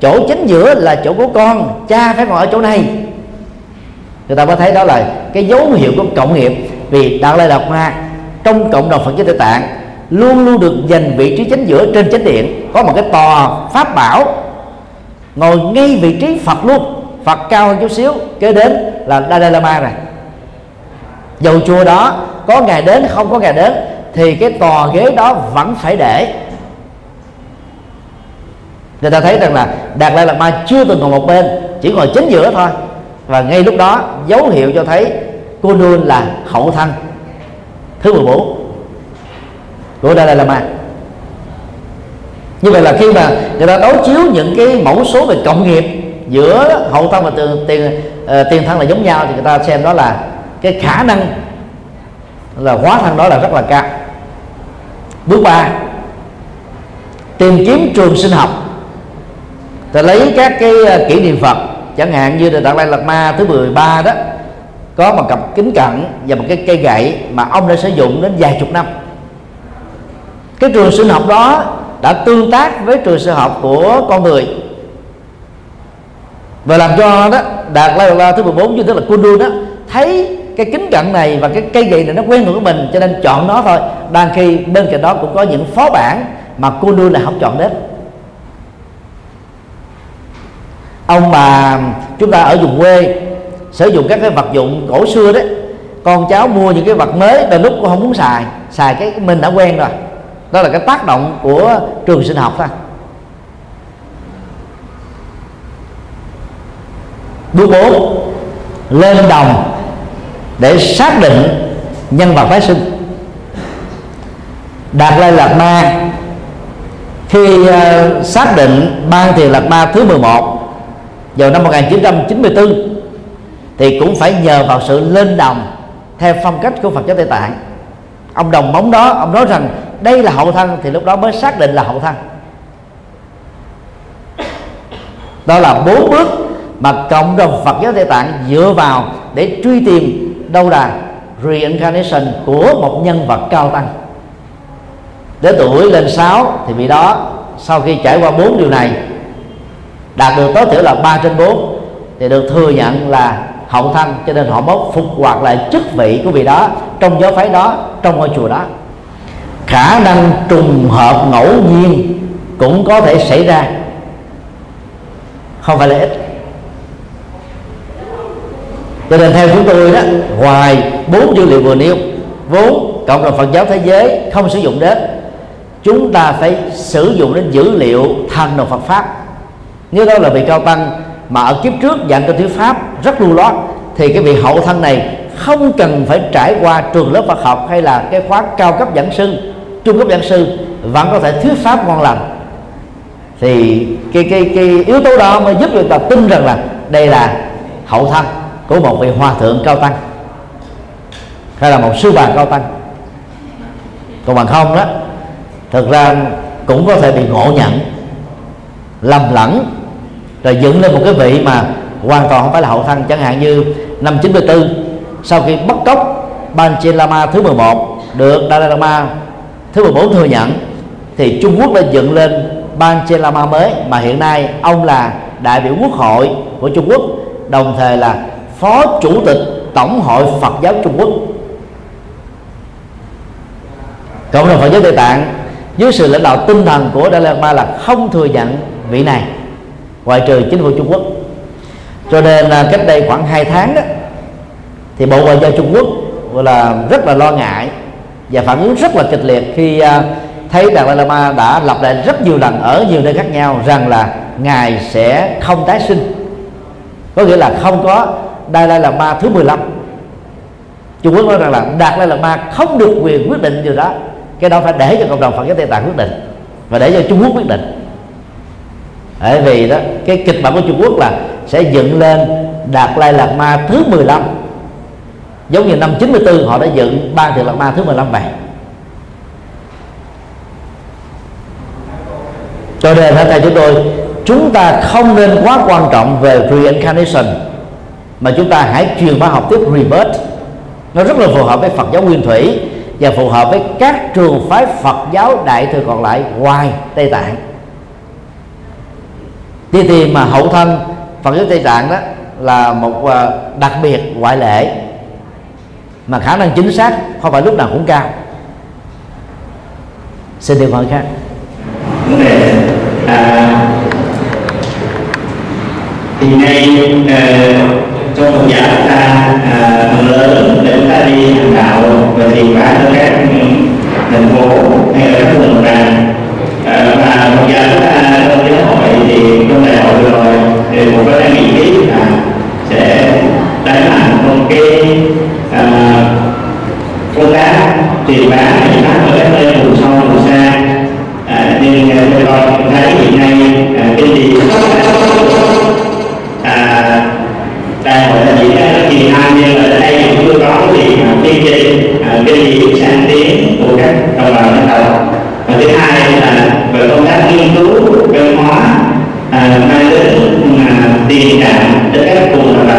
chỗ chính giữa là chỗ của con, cha phải ngồi ở chỗ này. Người ta mới thấy đó là cái dấu hiệu của cộng nghiệp. Vì đạo lai lạt ma trong cộng đồng phật giáo tây tạng luôn luôn được dành vị trí chính giữa trên chánh điện. Có một cái tòa pháp bảo, ngồi ngay vị trí phật luôn, phật cao hơn chút xíu. Kế đến là dalai lama này dầu chùa đó có ngày đến, không có ngày đến, thì cái tòa ghế đó vẫn phải để. Người ta thấy rằng là đạt lai lạt ma chưa từng ngồi một bên, chỉ ngồi chính giữa thôi. Và ngay lúc đó, dấu hiệu cho thấy cô nương là hậu thân. Thứ 14 của Dalai Lama. Như vậy là khi mà người ta đối chiếu những cái mẫu số về cộng nghiệp giữa hậu thân và tiền tiền uh, tiền thân là giống nhau thì người ta xem đó là cái khả năng là hóa thân đó là rất là cao. Bước ba tìm kiếm trường sinh học. Ta lấy các cái uh, kỷ niệm Phật chẳng hạn như là Đạt Lai Lạt Ma thứ 13 đó có một cặp kính cận và một cái cây gậy mà ông đã sử dụng đến vài chục năm cái trường sinh học đó đã tương tác với trường sinh học của con người. Và làm cho đó, đạt lai la thứ 14 như tức là kundu đó, thấy cái kính cận này và cái cây gậy này nó quen thuộc của mình, cho nên chọn nó thôi. Đang khi bên cạnh đó cũng có những phó bản mà kundu là không chọn đến. Ông bà, chúng ta ở vùng quê, sử dụng các cái vật dụng cổ xưa đấy. Con cháu mua những cái vật mới, đôi lúc cũng không muốn xài xài cái mình đã quen rồi đó là cái tác động của trường sinh học thôi bước bốn lên đồng để xác định nhân vật tái sinh. Đạt lai lạt ma khi uh, xác định ban thiền lạt ma thứ 11 vào năm 1994 thì cũng phải nhờ vào sự lên đồng theo phong cách của Phật giáo Tây Tạng ông đồng bóng đó, ông nói rằng đây là hậu thân, thì lúc đó mới xác định là hậu thân. Đó là bốn bước mà cộng đồng Phật giáo Tây Tạng dựa vào để truy tìm đâu là reincarnation của một nhân vật cao tăng. Đến tuổi lên 6 thì vị đó, sau khi trải qua bốn điều này, đạt được tối thiểu là 3 trên 4 thì được thừa nhận là hậu thân, cho nên họ mới phục hoạt lại chức vị của vị đó trong giáo phái đó trong ngôi chùa đó. Khả năng trùng hợp ngẫu nhiên cũng có thể xảy ra. Không phải là ít. Cho nên theo chúng tôi đó, ngoài bốn dữ liệu vừa nêu, vốn cộng đồng Phật giáo thế giới không sử dụng đến, chúng ta phải sử dụng đến dữ liệu thần đồng Phật pháp. Nếu đó là vị cao tăng mà ở kiếp trước dạng cho thuyết pháp rất lưu loát, thì cái vị hậu thân này không cần phải trải qua trường lớp Phật học hay là cái khóa cao cấp giảng sư, trung cấp giảng sư, vẫn có thể thuyết pháp ngon lành. Thì cái cái cái yếu tố đó mới giúp người ta tin rằng là đây là hậu thân của một vị hòa thượng cao tăng, hay là một sư bà cao tăng. Còn bằng không đó, thực ra cũng có thể bị ngộ nhận, lầm lẫn, rồi dựng lên một cái vị mà hoàn toàn không phải là hậu thân. Chẳng hạn như năm 94 sau khi bắt cóc Panchen Lama thứ 11 được Dalai Lama thứ 14 thừa nhận, thì Trung Quốc đã dựng lên Panchen Lama mới mà hiện nay ông là đại biểu quốc hội của Trung Quốc, đồng thời là phó chủ tịch tổng hội Phật giáo Trung Quốc. Cộng đồng Phật giáo Tây Tạng dưới sự lãnh đạo tinh thần của Dalai Lama là không thừa nhận vị này, ngoại trừ chính phủ Trung Quốc. Cho nên là cách đây khoảng 2 tháng đó thì Bộ Ngoại giao Trung Quốc là rất là lo ngại và phản ứng rất là kịch liệt khi à, thấy Dalai Lama đã lặp lại rất nhiều lần ở nhiều nơi khác nhau rằng là ngài sẽ không tái sinh. Có nghĩa là không có Dalai Lama thứ 15 Trung Quốc nói rằng là Dalai Lama không được quyền quyết định điều đó. Cái đó phải để cho cộng đồng Phật giáo Tây Tạng quyết định và để cho Trung Quốc quyết định. Bởi vì đó cái kịch bản của Trung Quốc là sẽ dựng lên Đạt Lai Lạt Ma thứ 15 giống như năm 94 họ đã dựng ban thiện lạc Ma thứ 15 vậy cho nên đây chúng tôi, chúng ta không nên quá quan trọng về reincarnation, mà chúng ta hãy truyền bá học tiếp rebirth. Nó rất là phù hợp với Phật giáo nguyên thủy và phù hợp với các trường phái Phật giáo đại thừa còn lại ngoài Tây Tạng. Đi thì mà hậu thân Phật giáo Tây Tạng đó là một à, đặc biệt ngoại lệ mà khả năng chính xác không phải lúc nào cũng cao. Xin điều hỏi khác. Vấn đề à, thì nay à, trong một giả chúng ta à, phần lớn để chúng ta đi hành đạo và truyền bá ở các thành phố hay là các vùng làng à, và một giả chúng ta trong giáo hội thì trong đại hội rồi thì một cái nghị ký là sẽ đẩy mạnh một À, cái à, công tác truyền bá truyền pháp ở các nơi vùng sâu vùng xa. À, nhưng à, tôi coi thấy hiện nay à, cái gì à, đại hội là gì ra rất hai năm nhưng ở đây cũng tôi có gì mà chương trình à, cái gì sáng tiến của các đồng bào dân tộc. Và thứ hai là về công tác nghiên cứu văn hóa à, mang đến à, tiền cảm cho các vùng đồng bào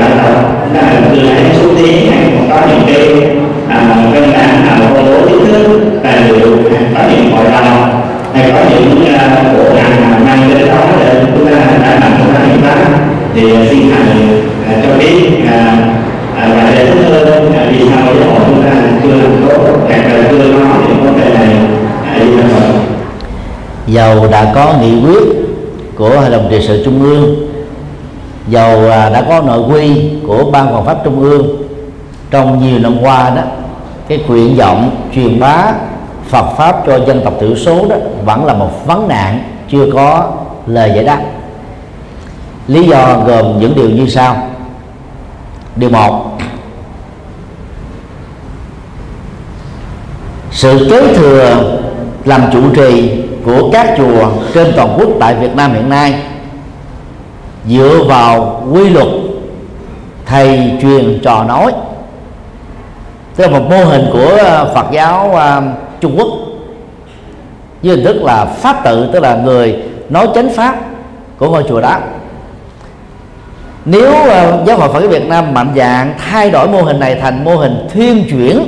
là từ hãy xuống tiến hay còn có những cái à, văn bản nào công bố chính thức à, tài liệu hay có những hội đồng hay có những uh, bộ ngành mà mang đến đó để chúng ta đã làm công tác hiện pháp thì à, xin thầy uh, cho biết uh, và để thích hơn uh, vì sao giáo hội chúng ta chưa làm tốt hoặc là chưa nói những vấn đề này uh, đi ra rồi dầu đã có nghị quyết của hội đồng trị sự trung ương. Dầu à, đã có nội quy của ban hoàng pháp trung ương, trong nhiều năm qua đó, cái nguyện vọng truyền bá Phật pháp cho dân tộc thiểu số đó vẫn là một vấn nạn chưa có lời giải đáp. Lý do gồm những điều như sau. Điều một, sự kế thừa làm chủ trì của các chùa trên toàn quốc tại Việt Nam hiện nay dựa vào quy luật thầy truyền trò nói. Tức là một mô hình của ờ, Phật giáo ờ, Trung Quốc với hình thức là pháp tự, tức là người nói chánh pháp của ngôi chùa đó. Nếu ờ, giáo hội Phật giáo Việt Nam mạnh dạng thay đổi mô hình này thành mô hình thuyên chuyển,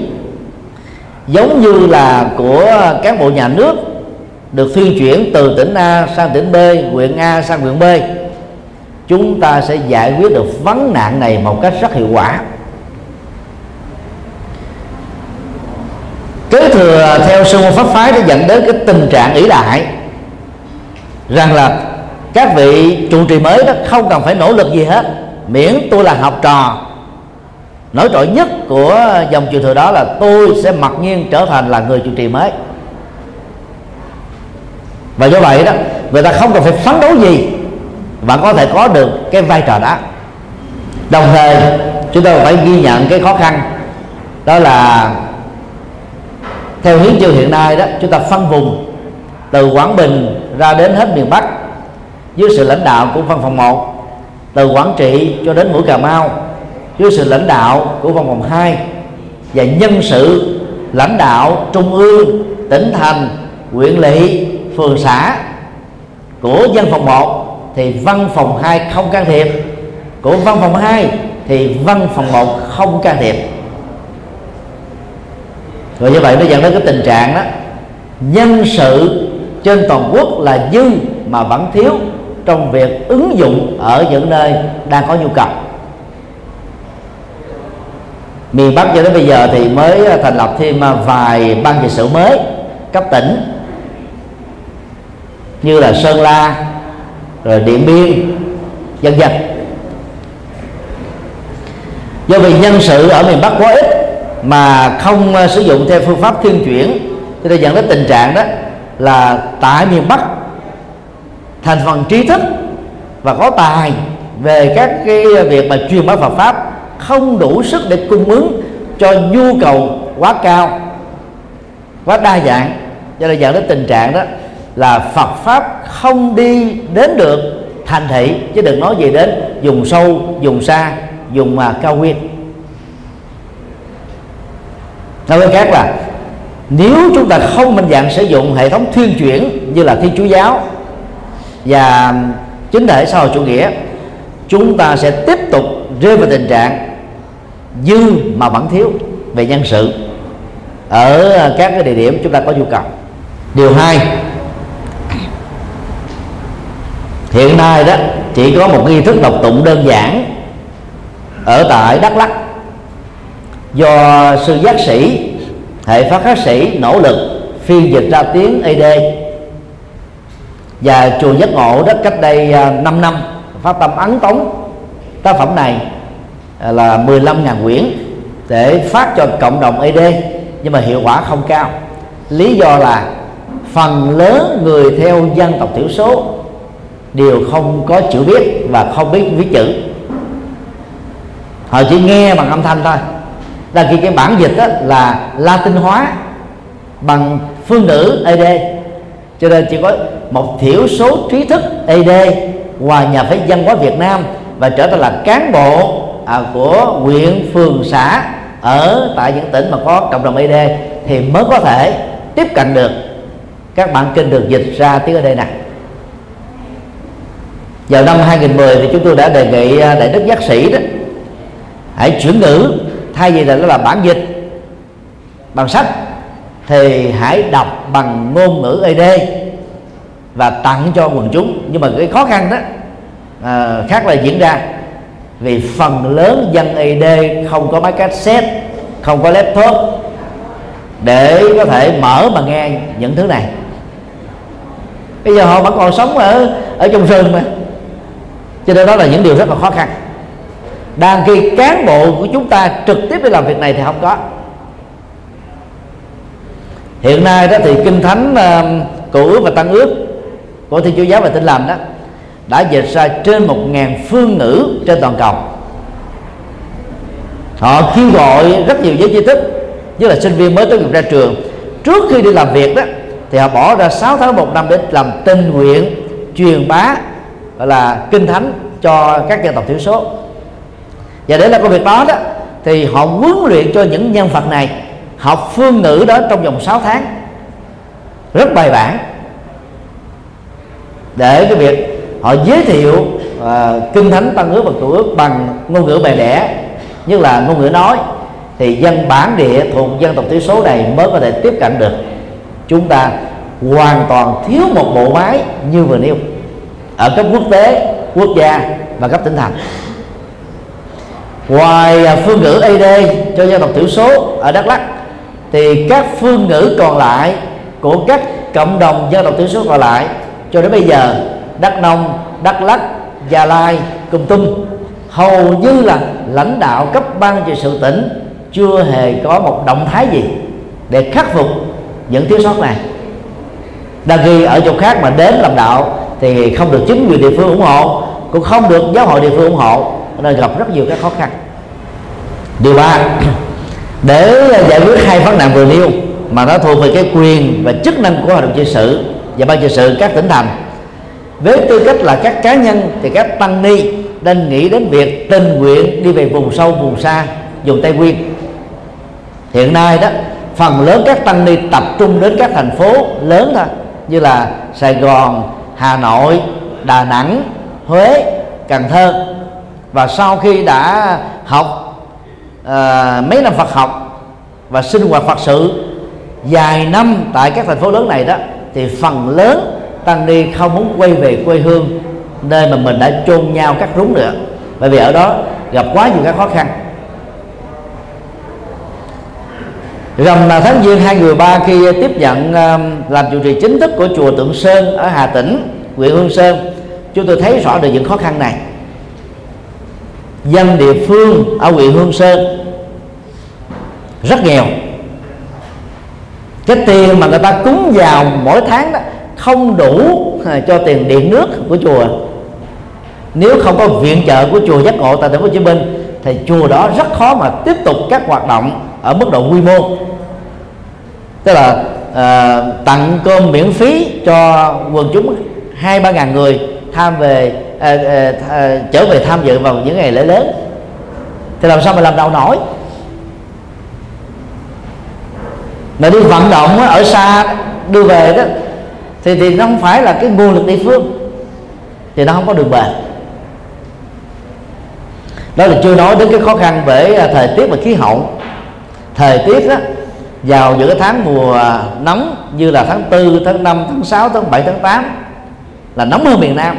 giống như là của cán bộ nhà nước được phiên chuyển từ tỉnh A sang tỉnh B, huyện A sang huyện B. Chúng ta sẽ giải quyết được vấn nạn này một cách rất hiệu quả. Kế thừa theo sư môn pháp phái đã dẫn đến cái tình trạng ỷ đại rằng là các vị trụ trì mới đó không cần phải nỗ lực gì hết. Miễn tôi là học trò. Nổi trội nhất của dòng truyền thừa đó là tôi sẽ mặc nhiên trở thành là người trụ trì mới và do vậy đó, người ta không cần phải phấn đấu gì vẫn có thể có được cái vai trò đó. Đồng thời, chúng ta phải ghi nhận cái khó khăn, đó là theo hiến chương hiện nay đó, chúng ta phân vùng từ Quảng Bình ra đến hết miền Bắc. Dưới sự lãnh đạo của văn phòng 1 từ Quảng Trị cho đến mũi Cà Mau, dưới sự lãnh đạo của văn phòng 2 và nhân sự lãnh đạo trung ương, tỉnh thành, huyện lỵ phường xã của văn phòng 1 thì văn phòng 2 không can thiệp. Của văn phòng 2 thì văn phòng 1 không can thiệp. Rồi như vậy nó dẫn đến cái tình trạng đó, nhân sự trên toàn quốc là dư mà vẫn thiếu trong việc ứng dụng ở những nơi đang có nhu cầu. Miền Bắc cho đến bây giờ thì mới thành lập thêm à, vài ban trị sự mới cấp tỉnh như là Sơn La, rồi Điện Biên dân dân do vì nhân sự ở miền Bắc quá ít mà không ờ, sử dụng theo phương pháp thiên chuyển, cho nên dẫn đến tình trạng đó là tại miền Bắc thành phần trí thức và có tài về các cái việc mà truyền bá Phật pháp không đủ sức để cung ứng cho nhu cầu quá cao, quá đa dạng. Cho nên dẫn đến tình trạng đó là Phật pháp không đi đến được thành thị, chứ đừng nói gì đến dùng sâu dùng xa dùng mà cao nguyên. Nói với khác là, nếu chúng ta không minh dạng sử dụng hệ thống thiên chuyển như là thiên chúa giáo và chính thể xã hội chủ nghĩa, chúng ta sẽ tiếp tục rơi vào tình trạng dư mà vẫn thiếu về nhân sự ở các cái địa điểm chúng ta có nhu cầu. Điều hai hiện nay đó, chỉ có một nghi thức đọc tụng đơn giản ở tại đắk lắc do sư giác sĩ, hệ phát khắc sĩ nỗ lực phiên dịch ra tiếng ed và chùa giác ngộ đó, cách đây à, 5 năm phát tâm ấn tống tác phẩm này à, là 15.000 quyển để phát cho cộng đồng ed nhưng mà hiệu quả không cao. Lý do là phần lớn người theo dân tộc thiểu số đều không có chữ viết và không biết viết chữ. Họ chỉ nghe bằng âm thanh thôi. Là khi cái bản dịch đó là latin hóa bằng phương ngữ ed cho nên chỉ có một thiểu số trí thức ed hòa nhà với văn hóa việt nam và trở thành là cán bộ à, của huyện phường xã ở tại những tỉnh mà có cộng đồng ed thì mới có thể tiếp cận được. Các bản kinh được dịch ra tiếng đây này vào năm 2010 thì chúng tôi đã đề nghị à, đại đức giác sĩ đó hãy chuyển ngữ thay vì là nó là bản dịch bằng sách thì hãy đọc bằng ngôn ngữ ED và tặng cho quần chúng. Nhưng mà cái khó khăn đó à, khác là diễn ra vì phần lớn dân ED không có máy cassette không có laptop để có thể mở mà nghe những thứ này. Bây giờ họ vẫn còn sống ở ở trong rừng mà cho nên đó là những điều rất là khó khăn. Đang khi cán bộ của chúng ta trực tiếp đi làm việc này thì không có. Hiện nay đó thì kinh thánh um, uh, cũ ước và tăng ước của thiên chúa giáo và tin lành đó đã dịch ra trên một ngàn phương ngữ trên toàn cầu. Họ kêu gọi rất nhiều giới trí thức như là sinh viên mới tốt nghiệp ra trường. Trước khi đi làm việc đó thì họ bỏ ra 6 tháng một năm để làm tình nguyện truyền bá gọi là kinh thánh cho các dân tộc thiểu số. Và để làm công việc đó đó thì họ huấn luyện cho những nhân vật này học phương ngữ đó trong vòng 6 tháng. Rất bài bản. Để cái việc họ giới thiệu uh, kinh thánh tăng ước và cựu ước bằng ngôn ngữ mẹ đẻ như là ngôn ngữ nói thì dân bản địa thuộc dân tộc thiểu số này mới có thể tiếp cận được. Chúng ta hoàn toàn thiếu một bộ máy như vừa nêu ở cấp quốc tế quốc gia và cấp tỉnh thành. Ngoài à, phương ngữ ad cho dân tộc thiểu số ở Đắk Lắk thì các phương ngữ còn lại của các cộng đồng dân tộc thiểu số còn lại cho đến bây giờ Đắk Nông, Đắk Lắk, Gia Lai, Cùng Tum hầu như là lãnh đạo cấp ban trị sự tỉnh chưa hề có một động thái gì để khắc phục những thiếu sót này. Đa khi ở chỗ khác mà đến làm đạo thì không được chính quyền địa phương ủng hộ cũng không được giáo hội địa phương ủng hộ. Nên gặp rất nhiều các khó khăn. Điều ba để giải quyết hai vấn nạn vừa nêu mà nó thuộc về cái quyền và chức năng của hội đồng trị sự và ban trị sự các tỉnh thành. Với tư cách là các cá nhân thì các tăng ni nên nghĩ đến việc tình nguyện đi về vùng sâu vùng xa dùng tây nguyên. Hiện nay đó phần lớn các tăng ni tập trung đến các thành phố lớn thôi như là Sài Gòn, Hà Nội, Đà Nẵng, Huế, Cần Thơ. Và sau khi đã học à, mấy năm Phật học và sinh hoạt Phật sự dài năm tại các thành phố lớn này đó thì phần lớn tăng ni không muốn quay về quê hương nơi mà mình đã chôn nhau cắt rúng nữa. Bởi vì ở đó gặp quá nhiều các khó khăn. Rằm tháng Giêng 2013 khi tiếp nhận um, làm chủ trì chính thức của chùa Tượng Sơn ở Hà Tĩnh, huyện Hương Sơn, chúng tôi thấy rõ được những khó khăn này. Dân địa phương ở huyện Hương Sơn rất nghèo. Cái tiền mà người ta cúng vào mỗi tháng đó không đủ à, cho tiền điện nước của chùa. Nếu không có viện trợ của chùa Giác Ngộ tại Thành phố Hồ Chí Minh thì chùa đó rất khó mà tiếp tục các hoạt động ở mức độ quy mô tức là à, tặng cơm miễn phí cho quần chúng hai ba ngàn người tham về à, à, à, trở về tham dự vào những ngày lễ lớn. Thì làm sao mà làm đầu nổi? Mà đi vận động ở xa đưa về đó thì thì nó không phải là cái nguồn lực địa phương. Thì nó không có đường bền. Đó là chưa nói đến cái khó khăn về ờ, thời tiết và khí hậu. Thời tiết đó vào những cái tháng mùa nóng như là tháng 4, tháng 5, tháng 6, tháng 7, tháng 8 là nóng hơn miền Nam.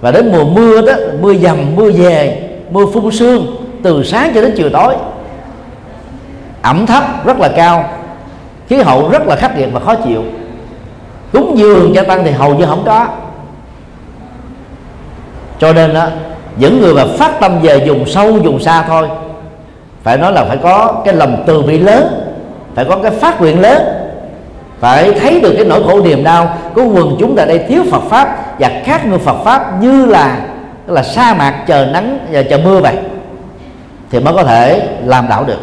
Và đến mùa mưa đó mưa dầm mưa về mưa phun sương từ sáng cho đến chiều tối. Ẩm thấp rất là cao khí hậu rất là khắc nghiệt và khó chịu. Cúng dường gia tăng thì hầu như không có. Cho nên đó những người mà phát tâm về dùng sâu dùng xa thôi phải nói là phải có cái lòng từ bi lớn phải có cái phát nguyện lớn. Phải thấy được cái nỗi khổ niềm đau của quần chúng tại đây thiếu Phật pháp và khác người Phật pháp như là là sa mạc chờ nắng và chờ mưa vậy. Thì mới có thể làm đạo được.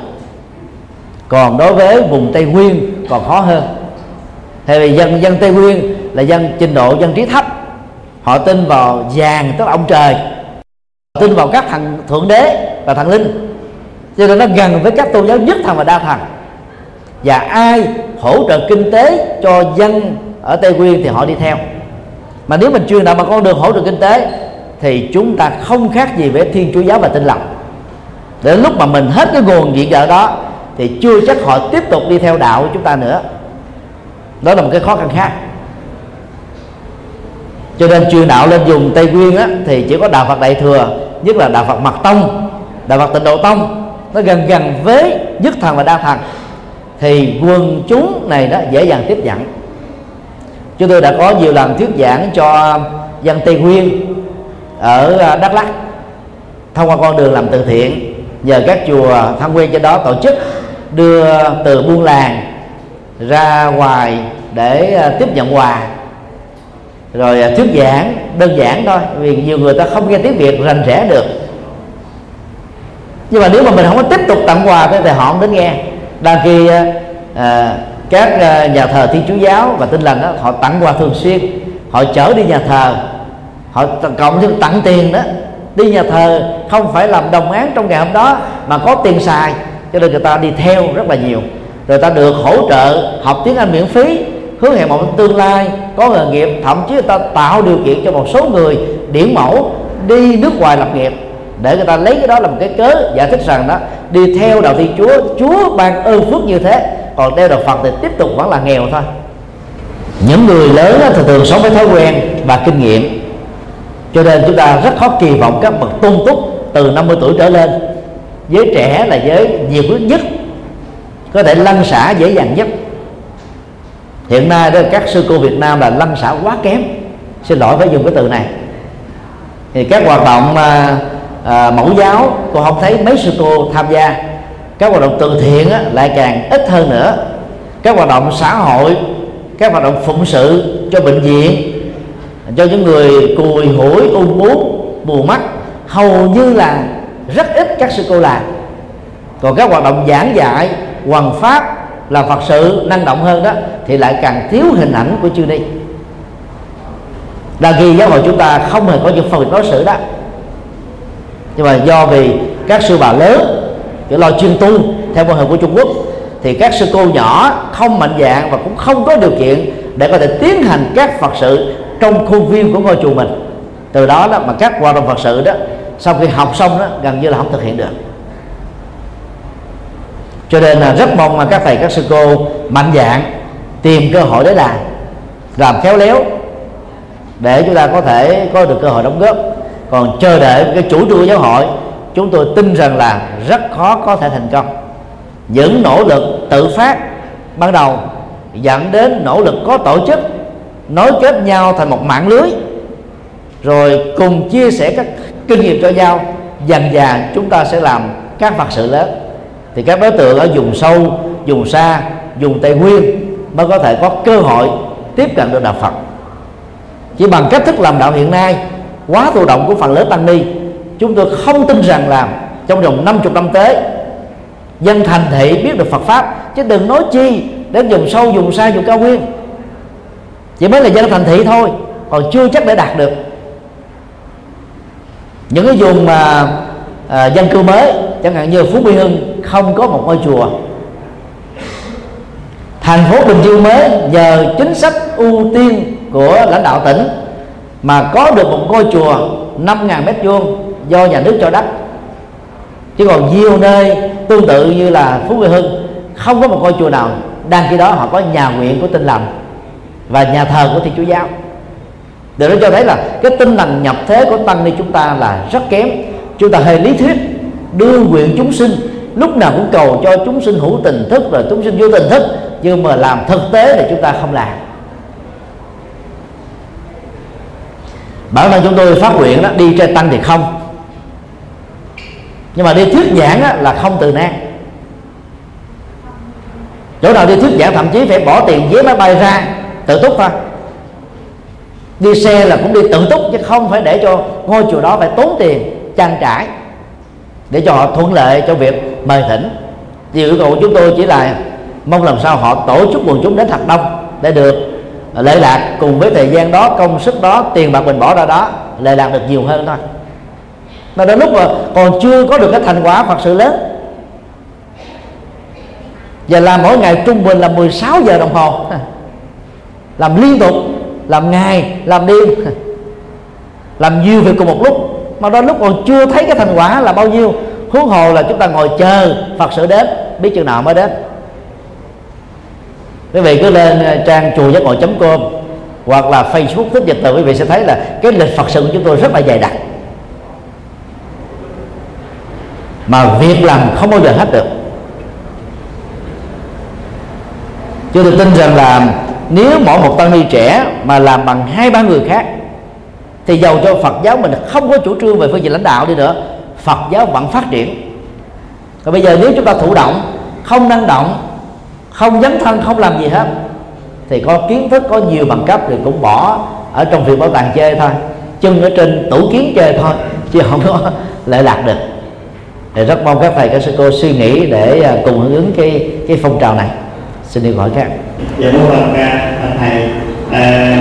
Còn đối với vùng tây nguyên còn khó hơn. Tại vì dân dân tây nguyên là dân trình độ, dân trí thấp. Họ tin vào vàng, tức là ông trời. Tin vào các thằng thượng đế và thần linh. Cho nên nó gần với các tôn giáo nhất thần và đa thần và ai hỗ trợ kinh tế cho dân ở tây nguyên thì họ đi theo. Mà nếu mình truyền đạo bằng con đường hỗ trợ kinh tế thì chúng ta không khác gì với thiên chúa giáo và tinh lành. Đến lúc mà mình hết cái nguồn viện trợ đó thì chưa chắc họ tiếp tục đi theo đạo của chúng ta nữa. Đó là một cái khó khăn khác. Cho nên truyền đạo lên vùng tây nguyên á, thì chỉ có đạo phật đại thừa nhất là đạo phật mật tông đạo phật tịnh độ tông nó gần gần với nhất thần và đa thần thì quần chúng này đó dễ dàng tiếp nhận chúng tôi đã có nhiều lần thuyết giảng cho dân tây nguyên ở à, đắk lắk, thông qua con đường làm từ thiện, nhờ các chùa tham quen trên đó tổ chức, đưa từ buôn làng ra ngoài để à, tiếp nhận quà. Rồi à, thuyết giảng đơn giản thôi, vì nhiều người ta không nghe tiếng việt rành rẽ được. Nhưng mà nếu mà mình không có tiếp tục tặng quà thì họ không đến nghe đang khi à, các à, nhà thờ thiên chúa giáo và tin lành đó họ tặng quà thường xuyên họ chở đi nhà thờ họ cộng thêm tặng tiền đó đi nhà thờ không phải làm đồng án trong ngày hôm đó mà có tiền xài cho nên người ta đi theo rất là nhiều. Rồi ta được hỗ trợ học tiếng anh miễn phí hứa hẹn một tương lai có nghề nghiệp thậm chí người ta tạo điều kiện cho một số người điển mẫu đi nước ngoài lập nghiệp để người ta lấy cái đó làm cái cớ giải thích rằng đó, đi theo đạo thiên chúa chúa ban ơn phước như thế. Còn theo đạo phật thì tiếp tục vẫn là nghèo thôi. Những người lớn thì thường sống với thói quen và kinh nghiệm. Cho nên chúng ta rất khó kỳ vọng các bậc tôn túc từ 50 tuổi trở lên. Giới trẻ là giới nhiều bước nhất, có thể lăn xả dễ dàng nhất. Hiện nay đó, các sư cô Việt Nam là lăn xả quá kém. Xin lỗi phải dùng cái từ này. Thì các hoạt động à, à, mẫu giáo cô không thấy mấy sư cô tham gia. Các hoạt động từ thiện á, lại càng ít hơn nữa. Các hoạt động xã hội các hoạt động phụng sự cho bệnh viện cho những người cùi hủi ung bướu mù mắt hầu như là rất ít các sư cô làm. Còn các hoạt động giảng dạy hoàn pháp là phật sự năng động hơn đó thì lại càng thiếu hình ảnh của chư ni. Là vì giáo hội chúng ta không hề có những phân biệt đối xử đó nhưng mà do vì các sư bà lớn, kiểu lo chuyên tu theo mô hình của Trung Quốc, thì các sư cô nhỏ không mạnh dạng và cũng không có điều kiện để có thể tiến hành các phật sự trong khuôn viên của ngôi chùa mình. Từ đó đó mà các hoạt động phật sự đó, sau khi học xong đó, gần như là không thực hiện được. Cho nên là rất mong mà các thầy, các sư cô mạnh dạng tìm cơ hội để làm. Làm khéo léo, để chúng ta có thể có được cơ hội đóng góp còn chờ đợi cái chủ trương của giáo hội, chúng tôi tin rằng là rất khó có thể thành công. Những nỗ lực tự phát ban đầu dẫn đến nỗ lực có tổ chức, nối kết nhau thành một mạng lưới, rồi cùng chia sẻ các kinh nghiệm cho nhau, dần dà chúng ta sẽ làm các vật sự lớn. Thì các đối tượng ở vùng sâu, vùng xa, vùng tây nguyên mới có thể có cơ hội tiếp cận được đạo phật. Chỉ bằng cách thức làm đạo hiện nay quá thụ động của phần lớn tăng ni. Chúng tôi không tin rằng là trong vòng 50 năm tới dân thành thị biết được Phật pháp. Chứ đừng nói chi đến vùng sâu vùng xa vùng cao nguyên. Chỉ mới là dân thành thị thôi còn chưa chắc để đạt được. Những cái vùng mà à, dân cư mới chẳng hạn như phú mỹ hưng không có một ngôi chùa. Thành phố bình dương mới nhờ chính sách ưu tiên của lãnh đạo tỉnh mà có được một ngôi chùa 5.000 mét vuông do nhà nước cho đất chứ còn nhiều nơi tương tự như là phú Quý hưng, không có một ngôi chùa nào. Đang khi đó họ có nhà nguyện của tinh lành và nhà thờ của thiên chúa giáo. Điều đó cho thấy là cái tinh lành nhập thế của tăng ni chúng ta là rất kém. Chúng ta hơi lý thuyết, đưa nguyện chúng sinh, lúc nào cũng cầu cho chúng sinh hữu tình thức rồi chúng sinh vô tình thức, nhưng mà làm thực tế thì chúng ta không làm. Bản thân chúng tôi phát nguyện đó, đi trên tăng thì không. Nhưng mà đi thuyết giảng là không từ nan. Chỗ nào đi thuyết giảng, thậm chí phải bỏ tiền vé máy bay ra, tự túc thôi. Đi xe là cũng đi tự túc, chứ không phải để cho ngôi chùa đó phải tốn tiền, trang trải, để cho họ thuận lợi cho việc mời thỉnh. Thì yêu cầu của chúng tôi chỉ là mong làm sao họ tổ chức quần chúng đến thật đông, để được lệ lạc cùng với thời gian đó, công sức đó, tiền bạc mình bỏ ra đó, lệ lạc được nhiều hơn thôi. Mà đến lúc mà còn chưa có được cái thành quả thật sự lớn, và làm mỗi ngày trung bình là 16 giờ đồng hồ, làm liên tục, làm ngày, làm đêm, làm nhiều việc cùng một lúc, mà đó lúc còn chưa thấy cái thành quả là bao nhiêu, huống hồ là chúng ta ngồi chờ Phật sự đến, biết chừng nào mới đến quý vị cứ lên ờ, trang chùa giác ngộ com hoặc là facebook thích dịch từ, quý vị sẽ thấy là cái lịch phật sự của chúng tôi rất là dày đặc. Mà việc làm không bao giờ hết được. Chúng tôi tin rằng là nếu mỗi một tăng ni trẻ mà làm bằng hai, ba người khác, thì giàu cho Phật giáo mình không có chủ trương về phương diện lãnh đạo đi nữa. Phật giáo vẫn phát triển. Còn bây giờ nếu chúng ta thụ động, không năng động không dấn thân không làm gì hết. Thì có kiến thức có nhiều bằng cấp thì cũng bỏ ở trong việc bảo tàng chơi thôi. Chân ở trên tủ kiến chơi thôi chứ không có lệ lạc được. Thì rất mong các thầy các sư cô suy nghĩ để à, cùng hưởng ứng cái cái phong trào này. Xin được hỏi các. Dạ mô phật thầy. À,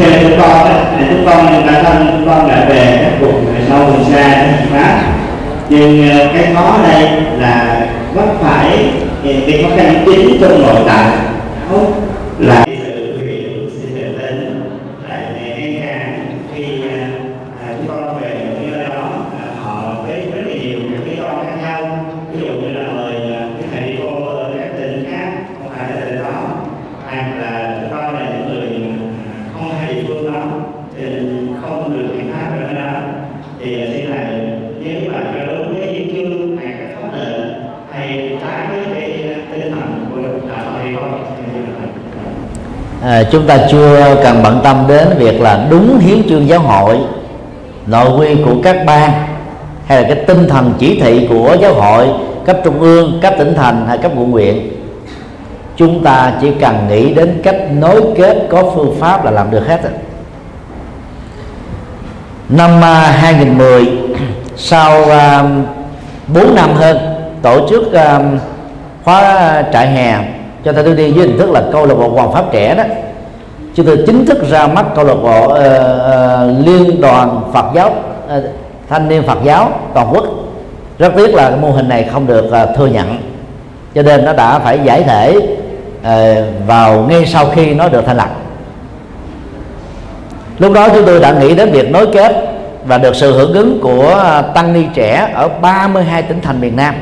theo chúng con dạ, chúng con đã thân chúng con đã về các vùng sâu người xa pháp nhưng à, cái khó đây là vấp phải cái khó khăn chính trong nội tại. Là à, chúng ta chưa cần bận tâm đến việc là đúng hiến chương giáo hội nội quy của các ban hay là cái tinh thần chỉ thị của giáo hội cấp trung ương cấp tỉnh thành hay cấp quận huyện. Chúng ta chỉ cần nghĩ đến cách nối kết có phương pháp là làm được hết năm à, 2010 sau à, uh, 4 năm hơn tổ chức uh, khóa trại hè cho nên tôi đi với hình thức là câu lạc bộ hoàng pháp trẻ đó. Chúng tôi chính thức ra mắt câu lạc bộ uh, uh, liên đoàn Phật giáo uh, thanh niên Phật giáo toàn quốc. Rất tiếc là mô hình này không được uh, thừa nhận. Cho nên nó đã phải giải thể uh, vào ngay sau khi nó được thành lập. Lúc đó chúng tôi đã nghĩ đến việc nối kết và được sự hưởng ứng của tăng ni trẻ ở 32 tỉnh thành miền Nam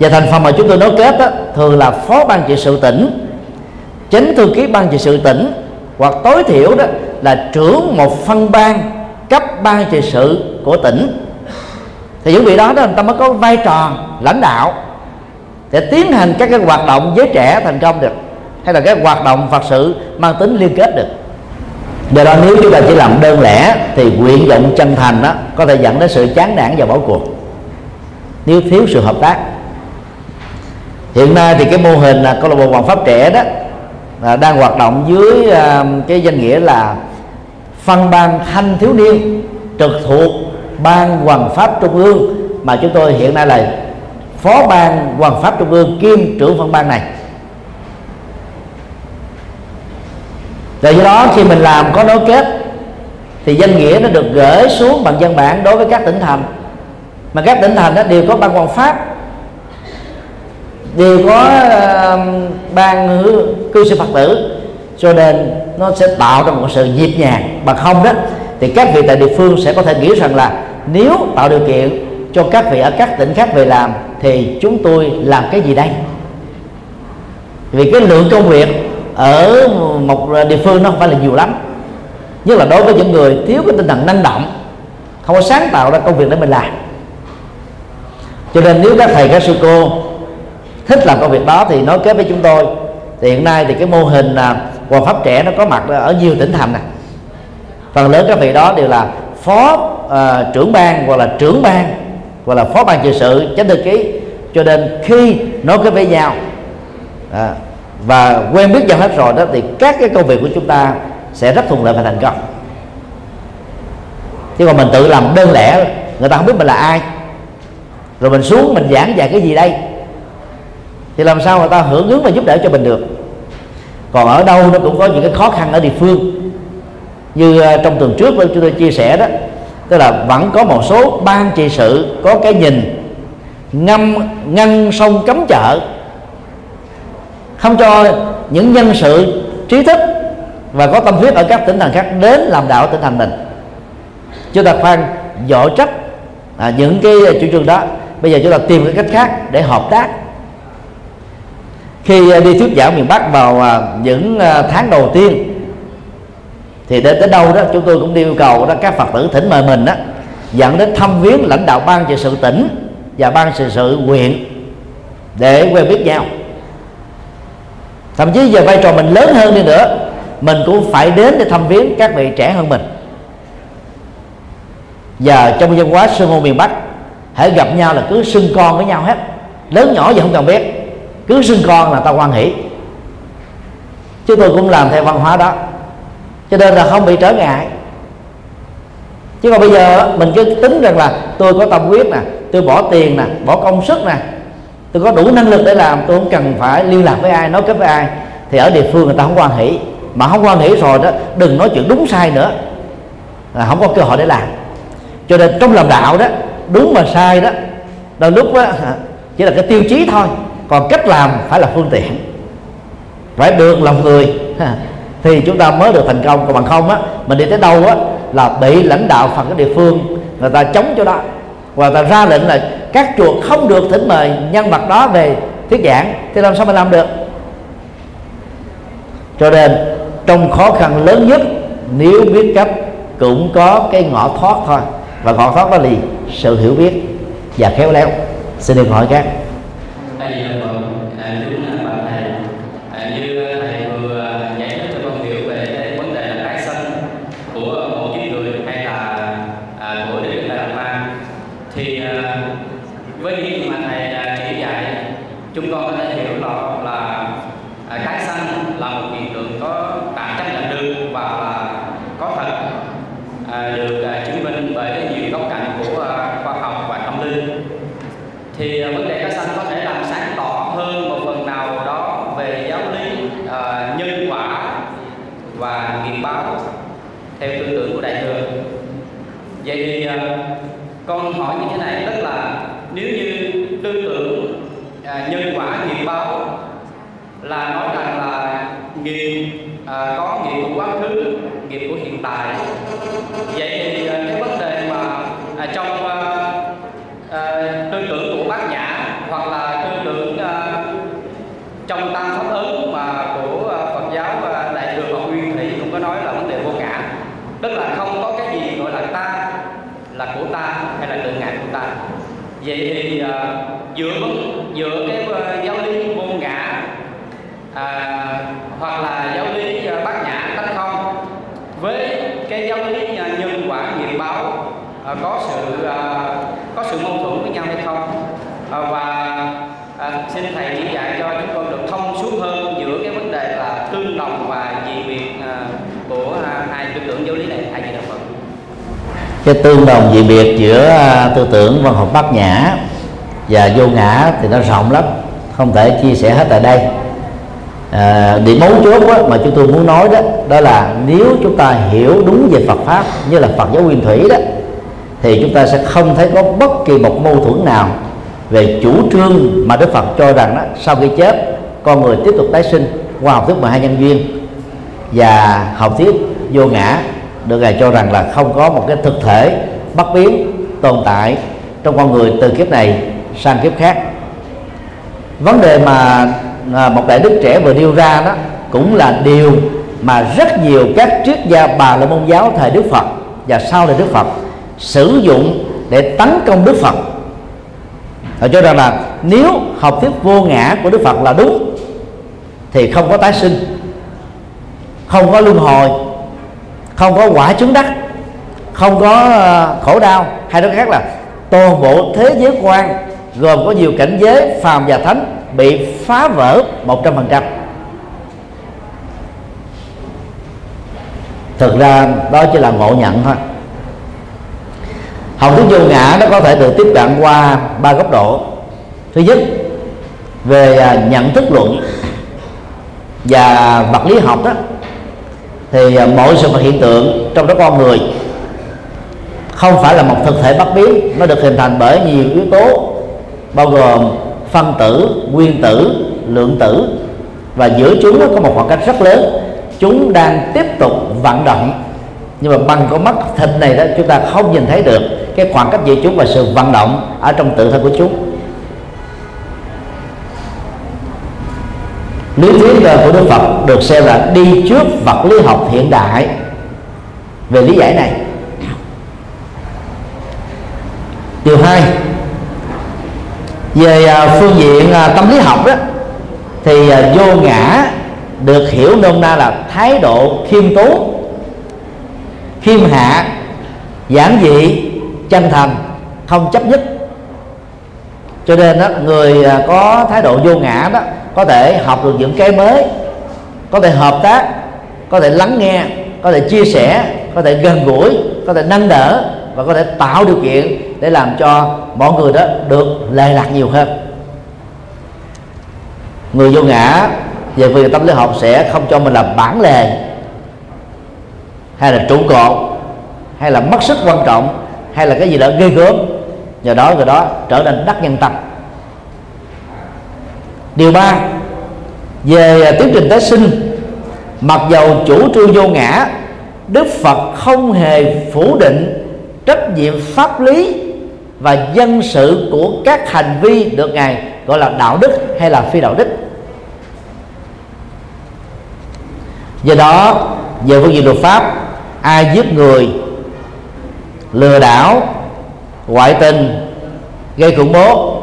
và thành phần mà chúng tôi nối kết đó, thường là phó ban trị sự tỉnh chánh thư ký ban trị sự tỉnh hoặc tối thiểu đó là trưởng một phân ban cấp ban trị sự của tỉnh. Thì những vị đó đó người ta mới có vai trò lãnh đạo để tiến hành các cái hoạt động giới trẻ thành công được hay là các hoạt động phật sự mang tính liên kết được. Do đó nếu chúng ta chỉ làm đơn lẻ thì nguyện vọng chân thành đó có thể dẫn đến sự chán nản và bỏ cuộc. Nếu thiếu sự hợp tác hiện nay thì cái mô hình là câu lạc bộ hoàng pháp trẻ đó là đang hoạt động dưới à, cái danh nghĩa là phân ban thanh thiếu niên trực thuộc ban hoàng pháp trung ương. Mà chúng tôi hiện nay là phó ban hoàng pháp trung ương kiêm trưởng phân ban này. Rồi do đó khi mình làm có nối kết thì danh nghĩa nó được gửi xuống bằng văn bản đối với các tỉnh thành. Mà các tỉnh thành đó đều có ban hoàng pháp đều có ban cư sĩ phật tử, cho nên nó sẽ tạo ra một sự nhịp nhàng. Bằng không đó, thì các vị tại địa phương sẽ có thể nghĩ rằng là nếu tạo điều kiện cho các vị ở các tỉnh khác về làm, thì chúng tôi làm cái gì đây? Vì cái lượng công việc ở một địa phương nó không phải là nhiều lắm. Nhất là đối với những người thiếu cái tinh thần năng động, không có sáng tạo ra công việc để mình làm. Cho nên nếu các thầy, các sư cô thích làm công việc đó thì nói kết với chúng tôi. Thì hiện nay thì cái mô hình là hòa pháp trẻ nó có mặt ở nhiều tỉnh thành này phần lớn các vị đó đều là phó uh, trưởng ban hoặc là trưởng ban hoặc là phó ban trị sự chánh thư ký. Cho nên khi nói kết với nhau à, và quen biết nhau hết rồi đó thì các cái công việc của chúng ta sẽ rất thuận lợi và thành công. Chứ còn mình tự làm đơn lẻ người ta không biết mình là ai. Rồi mình xuống mình giảng dạy cái gì đây? Thì làm sao người ta hưởng ứng và giúp đỡ cho mình được? Còn ở đâu nó cũng có những cái khó khăn ở địa phương. Như ờ, trong tuần trước chúng tôi chia sẻ đó tức là vẫn có một số ban trị sự có cái nhìn ngâm ngăn sông cấm chợ không cho những nhân sự trí thức và có tâm huyết ở các tỉnh thành khác đến làm đạo tỉnh thành mình. Chúng ta khoan dội trách à, những cái chủ trương đó. Bây giờ chúng ta tìm cái cách khác để hợp tác khi à, đi thuyết giảng miền Bắc vào à, những à, tháng đầu tiên, thì đến tới đâu đó chúng tôi cũng yêu cầu đó các phật tử thỉnh mời mình đó dẫn đến thăm viếng lãnh đạo ban trị sự tỉnh và ban trị sự huyện để quen biết nhau. Thậm chí giờ vai trò mình lớn hơn đi nữa, mình cũng phải đến để thăm viếng các vị trẻ hơn mình. Và trong văn hóa sơn hô miền bắc, hãy gặp nhau là cứ xưng con với nhau hết, lớn nhỏ gì không cần biết cứ sinh con là tao quan hỷ. Chúng tôi cũng làm theo văn hóa đó. Cho nên là không bị trở ngại. Chứ còn bây giờ mình cứ tính rằng là tôi có tâm huyết nè tôi bỏ tiền nè bỏ công sức nè tôi có đủ năng lực để làm tôi không cần phải liên lạc với ai nói kết với ai thì ở địa phương người ta không quan hỷ. Mà không quan hỷ rồi đó đừng nói chuyện đúng sai nữa. Là không có cơ hội để làm. Cho nên trong làm đạo đó đúng mà sai đó đôi lúc đó, chỉ là cái tiêu chí thôi còn cách làm phải là phương tiện. Phải được lòng người. Thì chúng ta mới được thành công. Còn bằng không á, mình đi tới đâu á, là bị lãnh đạo phần cái địa phương, người ta chống cho đó. Và người ta ra lệnh là các chùa không được thỉnh mời nhân vật đó về thuyết giảng. Thì làm sao mà làm được? Cho nên, trong khó khăn lớn nhất, nếu biết cách, cũng có cái ngõ thoát thôi. Và ngõ thoát đó là sự hiểu biết. Và khéo léo, xin được hỏi các. nghiệp báo theo tư tưởng của đại thừa. Vậy thì à, con hỏi như thế này tức là nếu như tư tưởng à, nhân quả nghiệp báo là nói rằng là nghiệp à, có nghiệp của quá khứ nghiệp của hiện tại vậy thì dựa dựa cái ờ, giáo lý vô ngã à, hoặc là giáo lý ờ, bát nhã tánh không. Với cái giáo lý ờ, nhân quả nghiệp báo à, có sự à, có sự mâu thuẫn với nhau hay không? À, và à, xin thầy chỉ dạy cho chúng con được thông suốt hơn giữa cái vấn đề là tương đồng và dị biệt à, của à, hai tư tưởng giáo lý này. Thầy gì đạo phật cái tương đồng dị biệt giữa à, tư tưởng văn học bát nhã và vô ngã thì nó rộng lắm không thể chia sẻ hết tại đây. À, điểm mấu chốt đó, mà chúng tôi muốn nói đó đó là nếu chúng ta hiểu đúng về Phật pháp như là Phật giáo nguyên thủy đó thì chúng ta sẽ không thấy có bất kỳ một mâu thuẫn nào về chủ trương mà Đức Phật cho rằng đó sau khi chết con người tiếp tục tái sinh qua học thuyết 12 nhân duyên. Và học thuyết vô ngã được ngài cho rằng là không có một cái thực thể bất biến tồn tại trong con người từ kiếp này sang kiếp khác. Vấn đề mà à, một đại đức trẻ vừa nêu ra đó cũng là điều mà rất nhiều các triết gia bà la môn giáo thời Đức Phật và sau này Đức Phật sử dụng để tấn công Đức Phật. Họ cho rằng là nếu học thuyết vô ngã của Đức Phật là đúng, thì không có tái sinh, không có luân hồi, không có quả chứng đắc, không có à, khổ đau, hay nói khác là toàn bộ thế giới quan gồm có nhiều cảnh giới phàm và thánh bị phá vỡ một trăm phần trăm. Thực ra đó chỉ là ngộ nhận thôi. Học thuyết vô ngã nó có thể được tiếp cận qua ba góc độ. Thứ nhất, về à, nhận thức luận và vật lý học đó, thì à, mọi sự vật hiện tượng trong đó con người không phải là một thực thể bất biến, nó được hình thành bởi nhiều yếu tố bao gồm phân tử, nguyên tử, lượng tử. Và giữa chúng có một khoảng cách rất lớn. Chúng đang tiếp tục vận động. Nhưng mà bằng con mắt thịt này đó, chúng ta không nhìn thấy được cái khoảng cách giữa chúng và sự vận động ở trong tự thân của chúng. Lý thuyết của Đức Phật được xem là đi trước vật lý học hiện đại. Về lý giải này. Điều hai về à, phương diện à, tâm lý học đó, thì à, vô ngã được hiểu nôm na là thái độ khiêm tốn, khiêm hạ, giản dị, chân thành không chấp nhất. Cho nên đó người có thái độ vô ngã đó, có thể học được những cái mới, có thể hợp tác, có thể lắng nghe, có thể chia sẻ, có thể gần gũi, có thể nâng đỡ và có thể tạo điều kiện để làm cho mọi người đó được lệ lạc nhiều hơn. Người vô ngã về phương tâm lý học sẽ không cho mình là bản lề, hay là trụ cột, hay là mất sức quan trọng, hay là cái gì đó ghê gớm. Nhờ đó người đó trở nên đắc nhân tâm. Điều ba, về tiến trình tái sinh, mặc dầu chủ trương vô ngã, đức phật không hề phủ định trách nhiệm pháp lý và dân sự của các hành vi được ngài gọi là đạo đức hay là phi đạo đức. Do đó về phương diện luật pháp, ai giết người lừa đảo, ngoại tình, gây khủng bố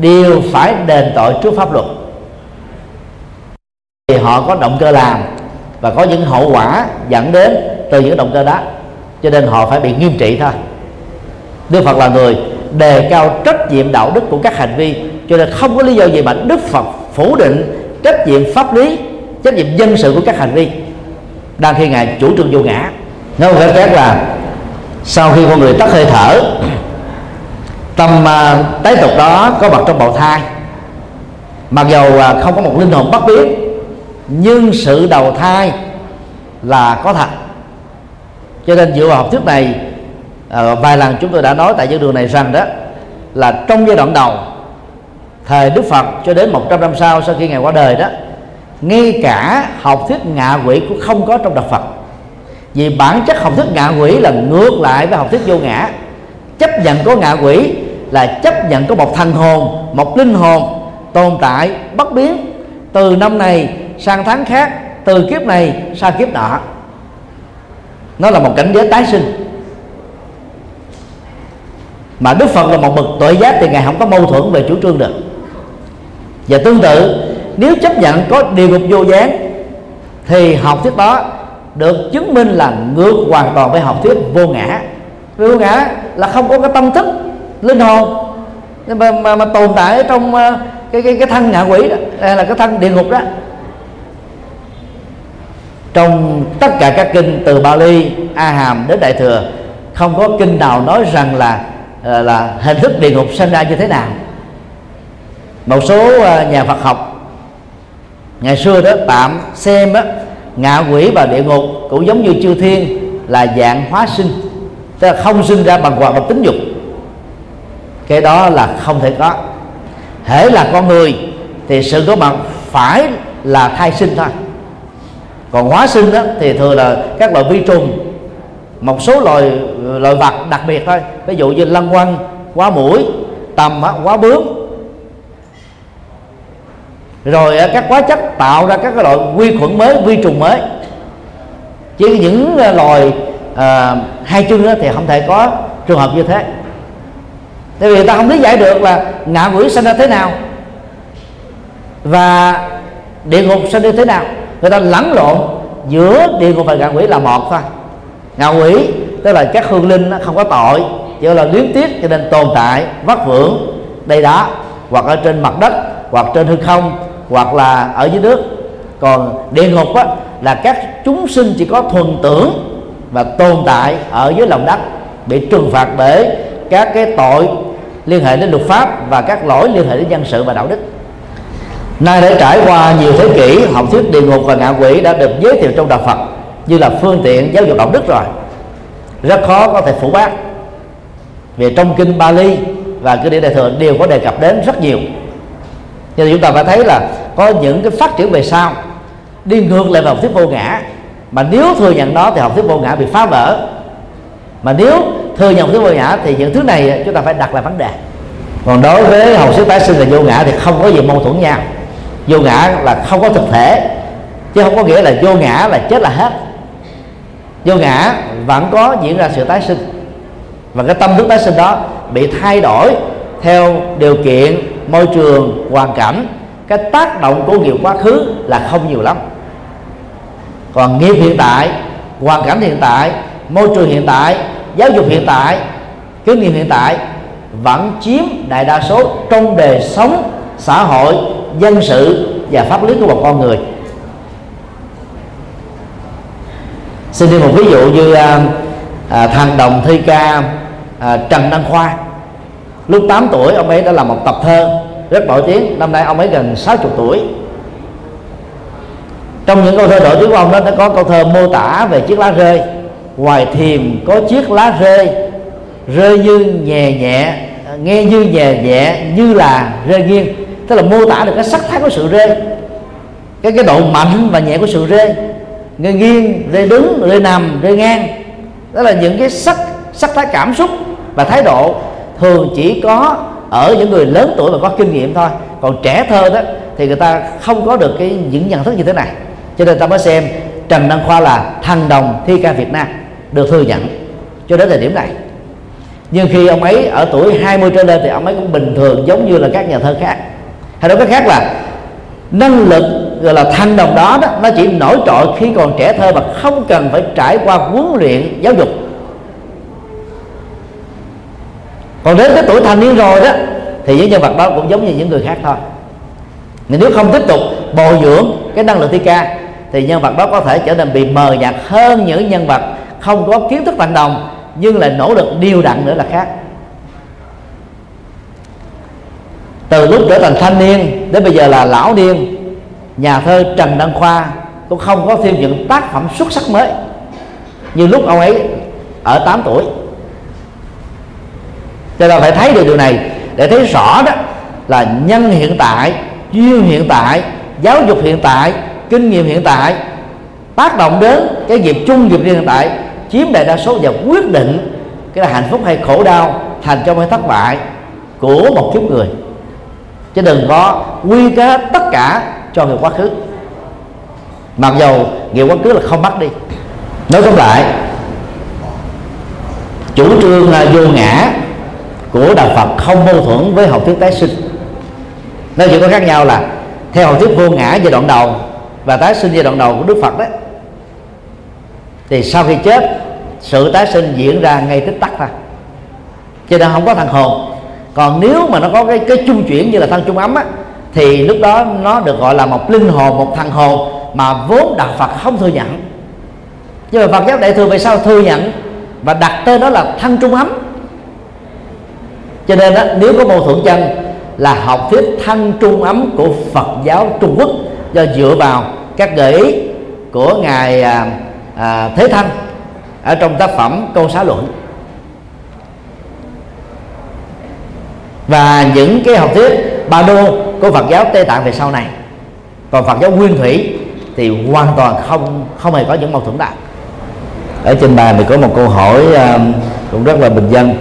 đều phải đền tội trước pháp luật. Thì họ có động cơ làm và có những hậu quả dẫn đến từ những động cơ đó, cho nên họ phải bị nghiêm trị thôi. Đức Phật là người đề cao trách nhiệm đạo đức của các hành vi. Cho nên không có lý do gì mà Đức Phật phủ định trách nhiệm pháp lý trách nhiệm dân sự của các hành vi. Đang khi ngài chủ trương vô ngã. Nói một cách khác là sau khi con người tắt hơi thở tâm à, uh, tái tục đó có mặt trong bào thai. Mặc dầu uh, không có một linh hồn bất biến nhưng sự đầu thai là có thật. Cho nên dựa vào học thuyết này à, vài lần chúng tôi đã nói tại những đường này rằng đó là trong giai đoạn đầu thời Đức Phật cho đến 100 năm sau sau khi ngài qua đời đó ngay cả học thuyết ngạ quỷ cũng không có trong đạo Phật. Vì bản chất học thuyết ngạ quỷ là ngược lại với học thuyết vô ngã. Chấp nhận có ngạ quỷ là chấp nhận có một thần hồn một linh hồn tồn tại bất biến từ năm này sang tháng khác từ kiếp này sang kiếp nọ. Nó là một cảnh giới tái sinh mà đức phật là một bậc tội giác thì ngài không có mâu thuẫn về chủ trương được. Và tương tự nếu chấp nhận có địa ngục vô gián thì học thuyết đó được chứng minh là ngược hoàn toàn với học thuyết vô ngã. Vô ngã là không có cái tâm thức linh hồn. Mà, mà, mà tồn tại ở trong ờ, cái cái cái thân ngạ quỷ đó hay là cái thân địa ngục đó. Trong tất cả các kinh từ Bali, A Hàm đến Đại thừa không có kinh nào nói rằng là Ờ, là, hình thức địa ngục sinh ra như thế nào? Một số ờ, nhà Phật học ngày xưa đó tạm xem đó, ngạ quỷ và địa ngục cũng giống như chư thiên là dạng hóa sinh tức là không sinh ra bằng hoạt động tính dục. Cái đó là không thể có. Hễ là con người thì sự có mặt phải là thai sinh thôi. Còn hóa sinh đó thì thường là các loại vi trùng một số loài loài vật đặc biệt thôi. Ví dụ như lăng quăng quá mũi tầm quá bướm. Rồi các hóa chất tạo ra các loại vi khuẩn mới vi trùng mới. Chứ những à, loài à, hai chân đó thì không thể có trường hợp như thế. Tại vì người ta không lý giải được là ngạ quỷ sinh ra thế nào và địa ngục sinh ra thế nào. Người ta lẫn lộn giữa địa ngục và ngạ quỷ là một thôi. Ngạ quỷ tức là các hương linh không có tội chỉ là luyến tiếc cho nên tồn tại vất vưởng đây đó hoặc ở trên mặt đất hoặc trên hư không hoặc là ở dưới nước. Còn địa ngục á, là các chúng sinh chỉ có thuần tưởng và tồn tại ở dưới lòng đất bị trừng phạt bởi các cái tội liên hệ đến luật pháp và các lỗi liên hệ đến dân sự và đạo đức. Nay đã trải qua nhiều thế kỷ học thuyết địa ngục và ngạ quỷ đã được giới thiệu trong đạo Phật như là phương tiện giáo dục đạo đức rồi rất khó có thể phủ bác. Vì trong kinh Bali và kinh điển đại thừa đều có đề cập đến rất nhiều. Nhưng nên chúng ta phải thấy là có những cái phát triển về sau, đi ngược lại vào học thuyết vô ngã. Mà nếu thừa nhận đó thì học thuyết vô ngã bị phá vỡ. Mà nếu thừa nhận học thuyết vô ngã thì những thứ này chúng ta phải đặt lại vấn đề. Còn đối với học thuyết tái sinh là vô ngã thì không có gì mâu thuẫn nhau. Vô ngã là không có thực thể, chứ không có nghĩa là vô ngã là chết là hết vô ngã vẫn có diễn ra sự tái sinh. Và cái tâm thức tái sinh đó bị thay đổi theo điều kiện, môi trường, hoàn cảnh. Cái tác động của nghiệp quá khứ là không nhiều lắm. Còn nghiệp hiện tại, hoàn cảnh hiện tại, môi trường hiện tại, giáo dục hiện tại, kinh nghiệm hiện tại vẫn chiếm đại đa số trong đời sống, xã hội, dân sự và pháp lý của một con người. Xin thêm một ví dụ như à, à, thằng đồng thi ca à, trần đăng khoa. Lúc 8 tuổi ông ấy đã làm một tập thơ rất nổi tiếng. Năm nay ông ấy gần 60 tuổi. Trong những câu thơ nổi tiếng của ông đó nó có câu thơ mô tả về chiếc lá rơi. Ngoài thiềm có chiếc lá rơi rơi như nhẹ nhẹ nghe như nhẹ nhẹ như là rơi nghiêng. Tức là mô tả được cái sắc thái của sự rơi cái cái độ mạnh và nhẹ của sự rơi người nghiêng rơi đứng rơi nằm rơi ngang. Đó là những cái sắc sắc thái cảm xúc và thái độ thường chỉ có ở những người lớn tuổi và có kinh nghiệm thôi. Còn trẻ thơ đó thì người ta không có được cái những nhận thức như thế này. Cho nên ta mới xem Trần Đăng Khoa là thần đồng thi ca Việt Nam, được thừa nhận cho đến thời điểm này. Nhưng khi ông ấy ở tuổi 20 trở lên thì ông ấy cũng bình thường giống như là các nhà thơ khác. Hay nói cách khác là năng lực gọi là thanh đồng đó, đó nó chỉ nổi trội khi còn trẻ thơ mà không cần phải trải qua huấn luyện giáo dục. Còn đến cái tuổi thành niên rồi đó thì những nhân vật đó cũng giống như những người khác thôi. Nếu không tiếp tục bồi dưỡng cái năng lực thi ca thì nhân vật đó có thể trở nên bị mờ nhạt hơn những nhân vật không có kiến thức thành đồng nhưng lại nỗ lực điều đặn nữa là khác. Từ lúc trở thành thanh niên đến bây giờ là lão niên nhà thơ trần đăng khoa cũng không có thêm những tác phẩm xuất sắc mới. Như lúc ông ấy ở 8 tuổi. Cho nên phải thấy được điều này để thấy rõ đó là nhân hiện tại, duyên hiện tại, giáo dục hiện tại, kinh nghiệm hiện tại, tác động đến cái nghiệp chung nghiệp riêng hiện tại chiếm đại đa số và quyết định cái là hạnh phúc hay khổ đau thành công hay thất bại của một kiếp người. Chứ đừng có quy kết tất cả cho người quá khứ. Mặc dầu nghiệp quá khứ là không bắt đi. Nói tóm lại, chủ trương à, vô ngã của đạo Phật không mâu thuẫn với học thuyết tái sinh. Nó chỉ có khác nhau là theo học thuyết vô ngã giai đoạn đầu và tái sinh giai đoạn đầu của Đức Phật đấy thì sau khi chết, sự tái sinh diễn ra ngay tích tắc thôi. Cho nên không có thằng hồn. Còn nếu mà nó có cái cái chung chuyển như là thân chung ấm á thì lúc đó nó được gọi là một linh hồn một thằng hồn mà vốn đạo Phật không thừa nhận. Nhưng mà Phật giáo đại thừa về sau thừa nhận và đặt tên đó là thân trung ấm. Cho nên đó, nếu có mâu thuẫn chân là học thuyết thân trung ấm của Phật giáo Trung Quốc do dựa vào các gợi ý của ngài à, à, Thế Thanh ở trong tác phẩm Câu Xá Luận. Và những cái học thuyết ba đô của Phật giáo Tây Tạng về sau này. Còn Phật giáo Nguyên Thủy thì hoàn toàn không không hề có những mâu thuẫn nào. Ở trên bàn thì có một câu hỏi um, cũng rất là bình dân.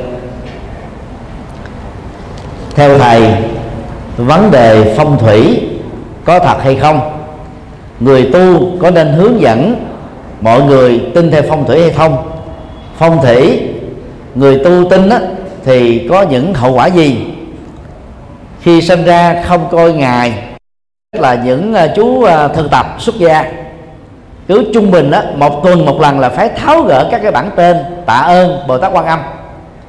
Theo thầy vấn đề phong thủy có thật hay không? Người tu có nên hướng dẫn mọi người tin theo phong thủy hay không? Phong thủy người tu tin á, thì có những hậu quả gì? Khi sinh ra không coi ngài là những à, chú à, thực tập xuất gia. Cứ trung bình đó một tuần một lần là phải tháo gỡ các cái bản tên, tạ ơn, bồ tát quan âm.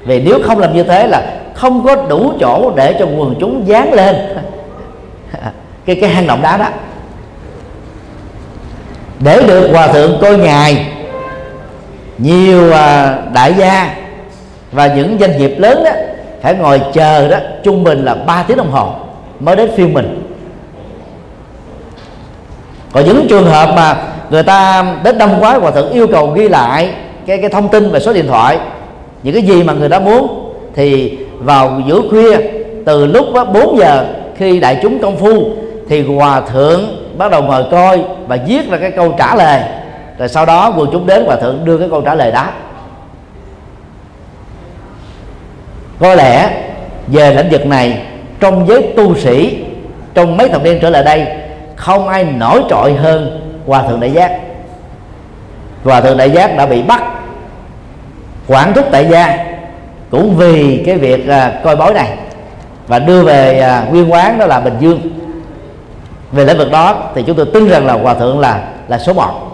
Vì nếu không làm như thế là không có đủ chỗ để cho quần chúng dán lên cái cái hang động đá đó. Để được hòa thượng coi ngài, nhiều à, đại gia và những doanh nghiệp lớn đó phải ngồi chờ đó, trung bình là 3 tiếng đồng hồ mới đến phiên mình. Còn những trường hợp mà người ta đến đông quá hòa thượng yêu cầu ghi lại cái cái thông tin về số điện thoại, những cái gì mà người đó muốn, thì vào giữa khuya, từ lúc đó 4 giờ khi đại chúng công phu, thì hòa thượng bắt đầu ngồi coi và viết ra cái câu trả lời. Rồi sau đó quần chúng đến hòa thượng đưa cái câu trả lời đó có lẽ về lĩnh vực này trong giới tu sĩ trong mấy thập niên trở lại đây không ai nổi trội hơn hòa thượng đại giác. Hòa thượng đại giác đã bị bắt. Quản thúc tại gia cũng vì cái việc à, coi bói này và đưa về à, nguyên quán đó là bình dương. Về lĩnh vực đó thì chúng tôi tin rằng là hòa thượng là là số một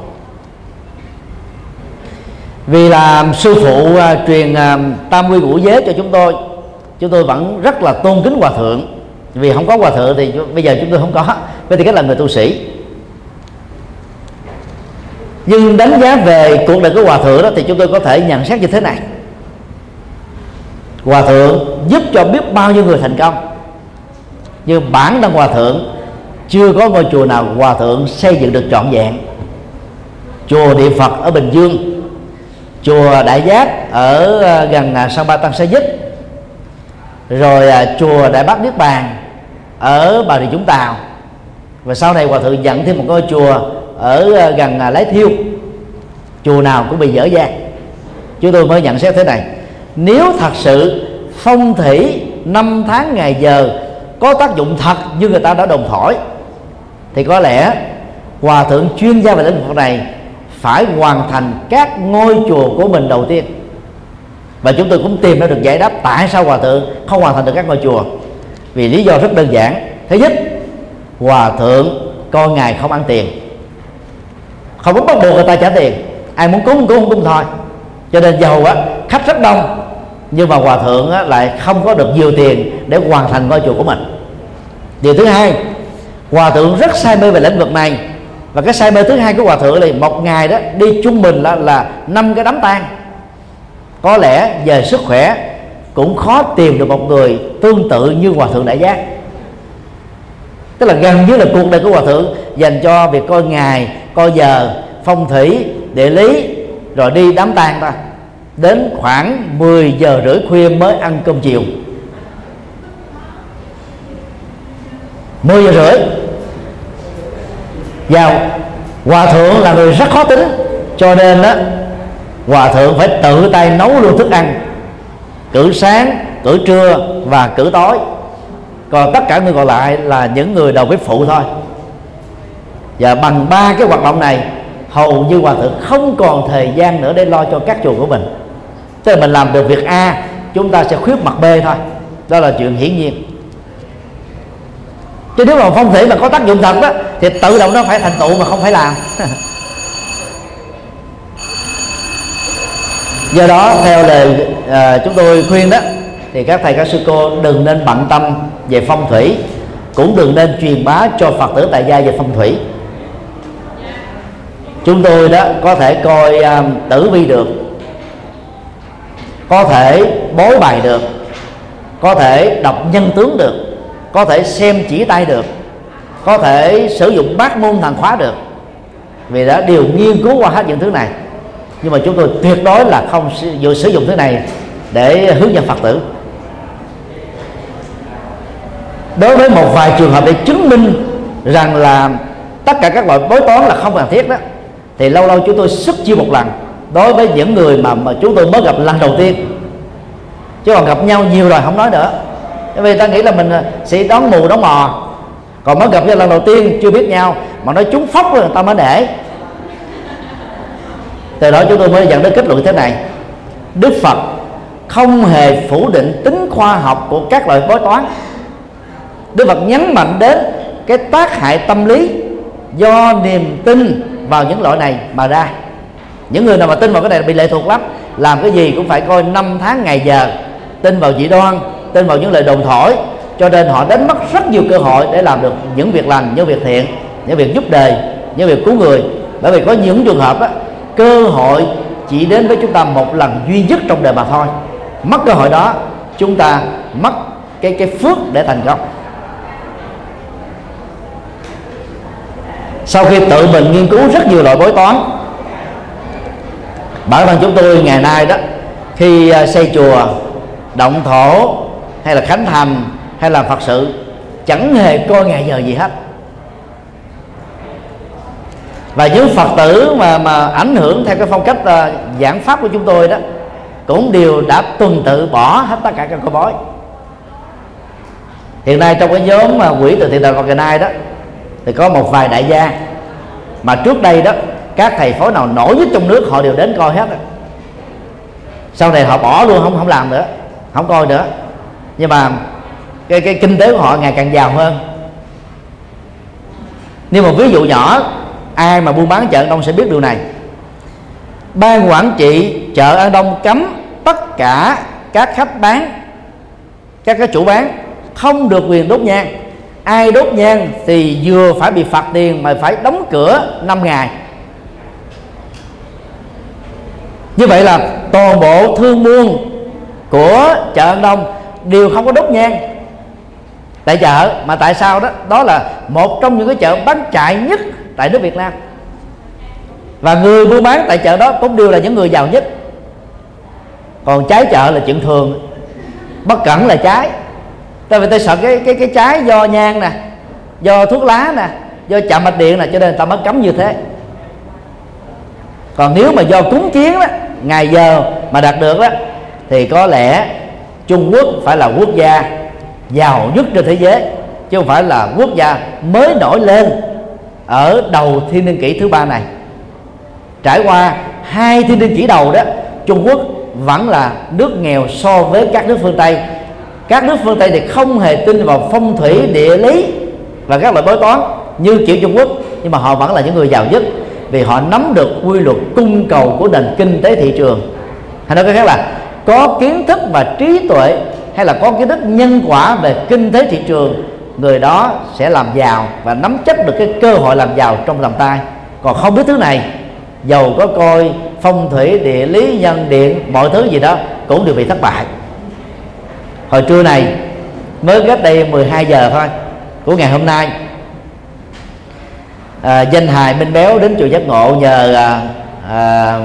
vì là sư phụ uh, truyền uh, tam quy ngũ giới cho chúng tôi chúng tôi vẫn rất là tôn kính hòa thượng. Vì không có hòa thượng thì bây giờ chúng tôi không có. Với tư cách là người tu sĩ. Nhưng đánh giá về cuộc đời của hòa thượng đó thì chúng tôi có thể nhận xét như thế này. Hòa thượng giúp cho biết bao nhiêu người thành công. Nhưng bản thân hòa thượng chưa có ngôi chùa nào hòa thượng xây dựng được trọn vẹn. Chùa địa phật ở bình dương chùa đại giác ở ờ, gần ờ, sân ba tăng sa dích. Rồi ờ, chùa đại bác niết bàn ở bà rịa vũng tàu. Và sau này hòa thượng dẫn thêm một ngôi chùa ở gần lái thiêu. Chùa nào cũng bị dở dang chúng tôi mới nhận xét thế này. Nếu thật sự phong thủy năm tháng ngày giờ có tác dụng thật như người ta đã đồng thổi, thì có lẽ hòa thượng chuyên gia về lĩnh vực này phải hoàn thành các ngôi chùa của mình đầu tiên. Và chúng tôi cũng tìm ra được giải đáp tại sao hòa thượng không hoàn thành được các ngôi chùa. Vì lý do rất đơn giản. Thứ nhất hòa thượng coi ngài không ăn tiền. Không có bắt buộc người ta trả tiền. Ai muốn cúng cũng không cúng thôi. Cho nên giàu á khách rất đông. Nhưng mà hòa thượng á, lại không có được nhiều tiền để hoàn thành ngôi chùa của mình. Điều thứ hai hòa thượng rất say mê về lĩnh vực này và cái say mê thứ hai của hòa thượng là một ngày đó, đi trung bình là là năm cái đám tang. Có lẽ về sức khỏe cũng khó tìm được một người tương tự như hòa thượng đại giác. Tức là gần như là cuộc đời của hòa thượng dành cho việc coi ngày, coi giờ, phong thủy, địa lý, rồi đi đám tang ta. Đến khoảng 10 giờ rưỡi khuya mới ăn cơm chiều. 10 giờ rưỡi giao. Hòa thượng là người rất khó tính, cho nên đó hòa thượng phải tự tay nấu luôn thức ăn. Cử sáng, cử trưa và cử tối. Còn tất cả người còn lại là những người đầu bếp phụ thôi. Và bằng ba cái hoạt động này, hầu như hòa thượng không còn thời gian nữa để lo cho các chùa của mình. Tức là mình làm được việc a, chúng ta sẽ khuyết mặt b thôi. Đó là chuyện hiển nhiên chứ nếu mà phong thủy mà có tác dụng thật đó thì tự động nó phải thành tựu mà không phải làm. Do đó theo lời à, chúng tôi khuyên đó thì các thầy các sư cô đừng nên bận tâm về phong thủy cũng đừng nên truyền bá cho phật tử tại gia về phong thủy. Chúng tôi đó có thể coi um, tử vi được có thể bối bài được có thể đọc nhân tướng được có thể xem chỉ tay được. Có thể sử dụng bát môn thần khóa được. Vì đã điều nghiên cứu qua hết những thứ này. Nhưng mà chúng tôi tuyệt đối là không vừa sử dụng thứ này để hướng dẫn phật tử. Đối với một vài trường hợp để chứng minh rằng là tất cả các loại bói toán là không cần thiết đó, thì lâu lâu chúng tôi xuất chiêu một lần đối với những người mà mà chúng tôi mới gặp lần đầu tiên. Chứ còn gặp nhau nhiều rồi không nói nữa vì ta nghĩ là mình à, sẽ đón mù đón mò còn mới gặp nhau lần đầu tiên, chưa biết nhau, mà nói chúng phóc rồi người ta mới để từ đó chúng tôi mới dẫn đến kết luận thế này. Đức phật không hề phủ định tính khoa học của các loại bói toán. Đức phật nhấn mạnh đến cái tác hại tâm lý do niềm tin vào những loại này mà ra. Những người nào mà tin vào cái này bị lệ thuộc lắm. Làm cái gì cũng phải coi năm tháng, ngày giờ, tin vào dị đoan tin vào những lời đồn thổi. Cho nên họ đánh mất rất nhiều cơ hội để làm được những việc lành những việc thiện những việc giúp đời những việc cứu người. Bởi vì có những trường hợp á, cơ hội chỉ đến với chúng ta một lần duy nhất trong đời mà thôi. Mất cơ hội đó chúng ta mất cái cái phước để thành công. Sau khi tự mình nghiên cứu rất nhiều loại bói toán bản thân chúng tôi ngày nay đó khi à, xây chùa động thổ hay là khánh thành hay là phật sự chẳng hề coi ngày giờ gì hết. Và những phật tử mà mà ảnh hưởng theo cái phong cách uh, giảng pháp của chúng tôi đó cũng đều đã tuần tự bỏ hết tất cả các câu bói. Hiện nay trong cái nhóm mà quỹ từ thiện đạo Phật ngày nay đó thì có một vài đại gia mà trước đây đó các thầy phối nào nổi nhất trong nước họ đều đến coi hết sau này họ bỏ luôn không không làm nữa không coi nữa nhưng mà cái cái kinh tế của họ ngày càng giàu hơn. Nhưng mà ví dụ nhỏ, ai mà buôn bán chợ An Đông sẽ biết điều này. Ban quản trị chợ An Đông cấm tất cả các khách bán, các cái chủ bán không được quyền đốt nhang. Ai đốt nhang thì vừa phải bị phạt tiền mà phải đóng cửa 5 ngày. Như vậy là toàn bộ thương buôn của chợ An Đông đều không có đốt nhang. Tại chợ, mà tại sao đó? Đó là một trong những cái chợ bán chạy nhất tại nước Việt Nam. Và người buôn bán tại chợ đó cũng đều là những người giàu nhất. Còn trái chợ là chuyện thường. Bất cẩn là trái. Tại vì tôi sợ cái cái cái trái do nhang nè, do thuốc lá nè, do chạm mạch điện nè, cho nên người ta mới cấm như thế. Còn nếu mà do cúng kiến đó, ngày giờ mà đạt được đó, thì có lẽ Trung Quốc phải là quốc gia giàu nhất trên thế giới, chứ không phải là quốc gia mới nổi lên ở đầu thiên niên kỷ thứ ba này. Trải qua hai thiên niên kỷ đầu đó, Trung Quốc vẫn là nước nghèo so với các nước phương Tây. Các nước phương Tây thì không hề tin vào phong thủy, địa lý và các loại bói toán như kiểu Trung Quốc, nhưng mà họ vẫn là những người giàu nhất vì họ nắm được quy luật cung cầu của nền kinh tế thị trường. Hay nói cách khác là có kiến thức và trí tuệ hay là có kiến thức nhân quả về kinh tế thị trường người đó sẽ làm giàu và nắm chắc được cái cơ hội làm giàu trong tầm tay còn không biết thứ này giàu có coi phong thủy địa lý nhân điện mọi thứ gì đó cũng đều bị thất bại. Hồi trưa này mới cách đây 12 giờ thôi của ngày hôm nay à, danh hài minh béo đến chùa giác ngộ nhờ à, à,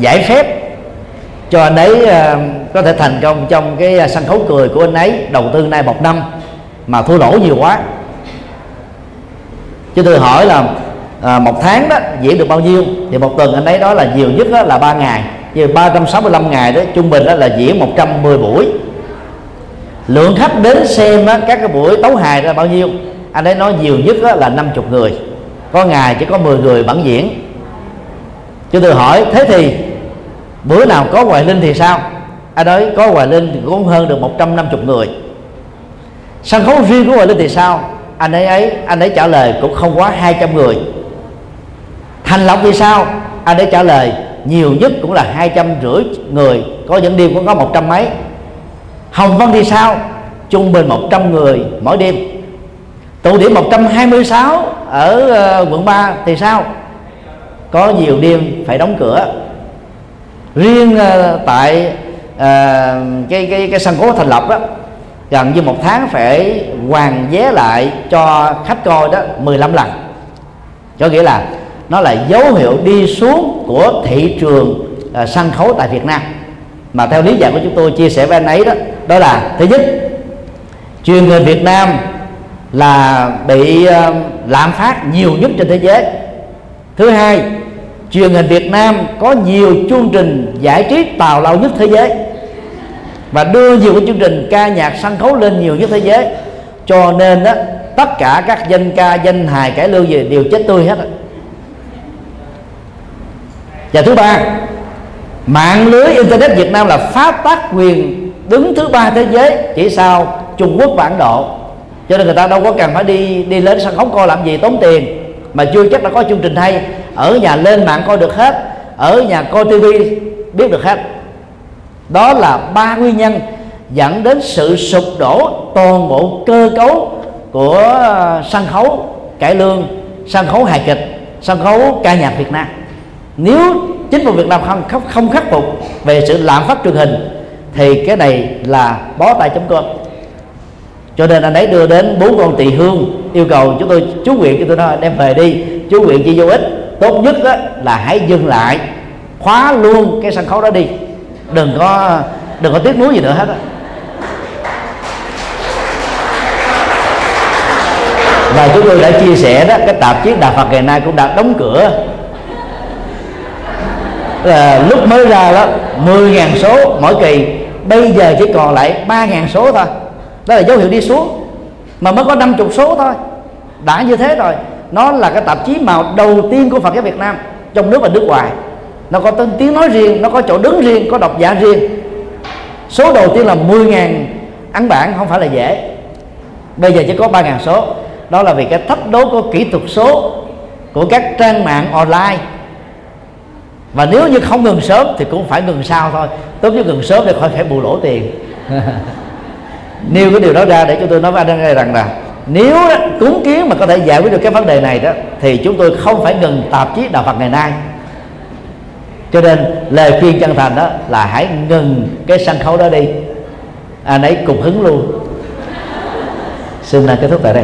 giải phép cho anh ấy ờ, có thể thành công trong cái ờ, sân khấu cười của anh ấy đầu tư nay một năm mà thua lỗ nhiều quá. Chứ tôi hỏi là à, một tháng đó diễn được bao nhiêu? Thì một tuần anh ấy đó là nhiều nhất đó là 3 ngày. Như 365 ngày đó trung bình đó là diễn 110 buổi. Lượng khách đến xem đó, các cái buổi tấu hài là bao nhiêu? Anh ấy nói nhiều nhất đó là 50 người. Có ngày chỉ có 10 người bản diễn. Chứ tôi hỏi thế thì bữa nào có hoài linh thì sao? À anh nói có hoài linh thì cũng hơn được 150 người. Sân khấu riêng của hoài linh thì sao? Anh ấy ấy, anh ấy trả lời cũng không quá 200 người. Thành lộc thì sao? Anh ấy trả lời nhiều nhất cũng là hai trăm rưỡi người, có những đêm cũng có một trăm mấy. Hồng Vân thì sao? Trung bình 100 người mỗi đêm. Tụ điểm 126 ở ờ, quận 3 thì sao? Có nhiều đêm phải đóng cửa riêng ờ, tại uh, cái cái cái sân khấu thành lập đó gần như một tháng phải hoàn vé lại cho khách coi đó 15 lần. Có nghĩa là nó là dấu hiệu đi xuống của thị trường uh, sân khấu tại Việt Nam. Mà theo lý giải của chúng tôi chia sẻ với anh ấy đó đó là thứ nhất truyền hình Việt Nam là bị uh, lạm phát nhiều nhất trên thế giới. Thứ hai truyền hình Việt Nam có nhiều chương trình giải trí tào lao nhất thế giới và đưa nhiều cái chương trình ca nhạc sân khấu lên nhiều nhất thế giới. Cho nên đó tất cả các danh ca, danh hài cải lương gì đều chết tươi hết và thứ ba, mạng lưới internet Việt Nam là phát tác quyền đứng thứ ba thế giới chỉ sau Trung Quốc và Ấn Độ. Cho nên người ta đâu có cần phải đi đi lên sân khấu coi làm gì, tốn tiền mà chưa chắc đã có chương trình hay. Ở nhà lên mạng coi được hết. Ở nhà coi tivi biết được hết. Đó là ba nguyên nhân dẫn đến sự sụp đổ toàn bộ cơ cấu của à, sân khấu cải lương, sân khấu hài kịch, sân khấu ca nhạc Việt Nam. Nếu chính phủ Việt Nam không không khắc phục về sự lạm phát truyền hình, thì cái này là bó tay chấm cơm cho nên anh ấy đưa đến bốn con tỳ hương, yêu cầu chúng tôi chú nguyện cho tôi nói đem về đi. Chú nguyện chỉ vô ích, tốt nhất đó là hãy dừng lại, khóa luôn cái sân khấu đó đi. Đừng có đừng có tiếc nuối gì nữa hết đó. và chúng tôi đã chia sẻ đó, cái tạp chí Đạo Phật ngày nay cũng đã đóng cửa. Là lúc mới ra đó 10.000 số mỗi kỳ, bây giờ chỉ còn lại 3.000 số thôi đó là dấu hiệu đi xuống. Mà mới có 50 số thôi. Đã như thế rồi, nó là cái tạp chí màu đầu tiên của Phật giáo Việt Nam, trong nước và nước ngoài. Nó có tên tiếng nói riêng, nó có chỗ đứng riêng, có độc giả riêng. Số đầu tiên là 10.000 ấn bản, không phải là dễ. Bây giờ chỉ có 3.000 số. Đó là vì cái thách đố của kỹ thuật số của các trang mạng online. Và nếu như không ngừng sớm thì cũng phải ngừng sau thôi. Tốt nhất ngừng sớm để khỏi phải bù lỗ tiền. nêu cái điều đó ra để cho tôi nói với anh rằng là nếu đó, cúng kiến mà có thể giải quyết được cái vấn đề này đó thì chúng tôi không phải ngừng tạp chí đạo Phật ngày nay. Cho nên lời khuyên chân thành đó là hãy ngừng cái sân khấu đó đi. Anh ấy cục hứng luôn. Xin kết thúc tại đây.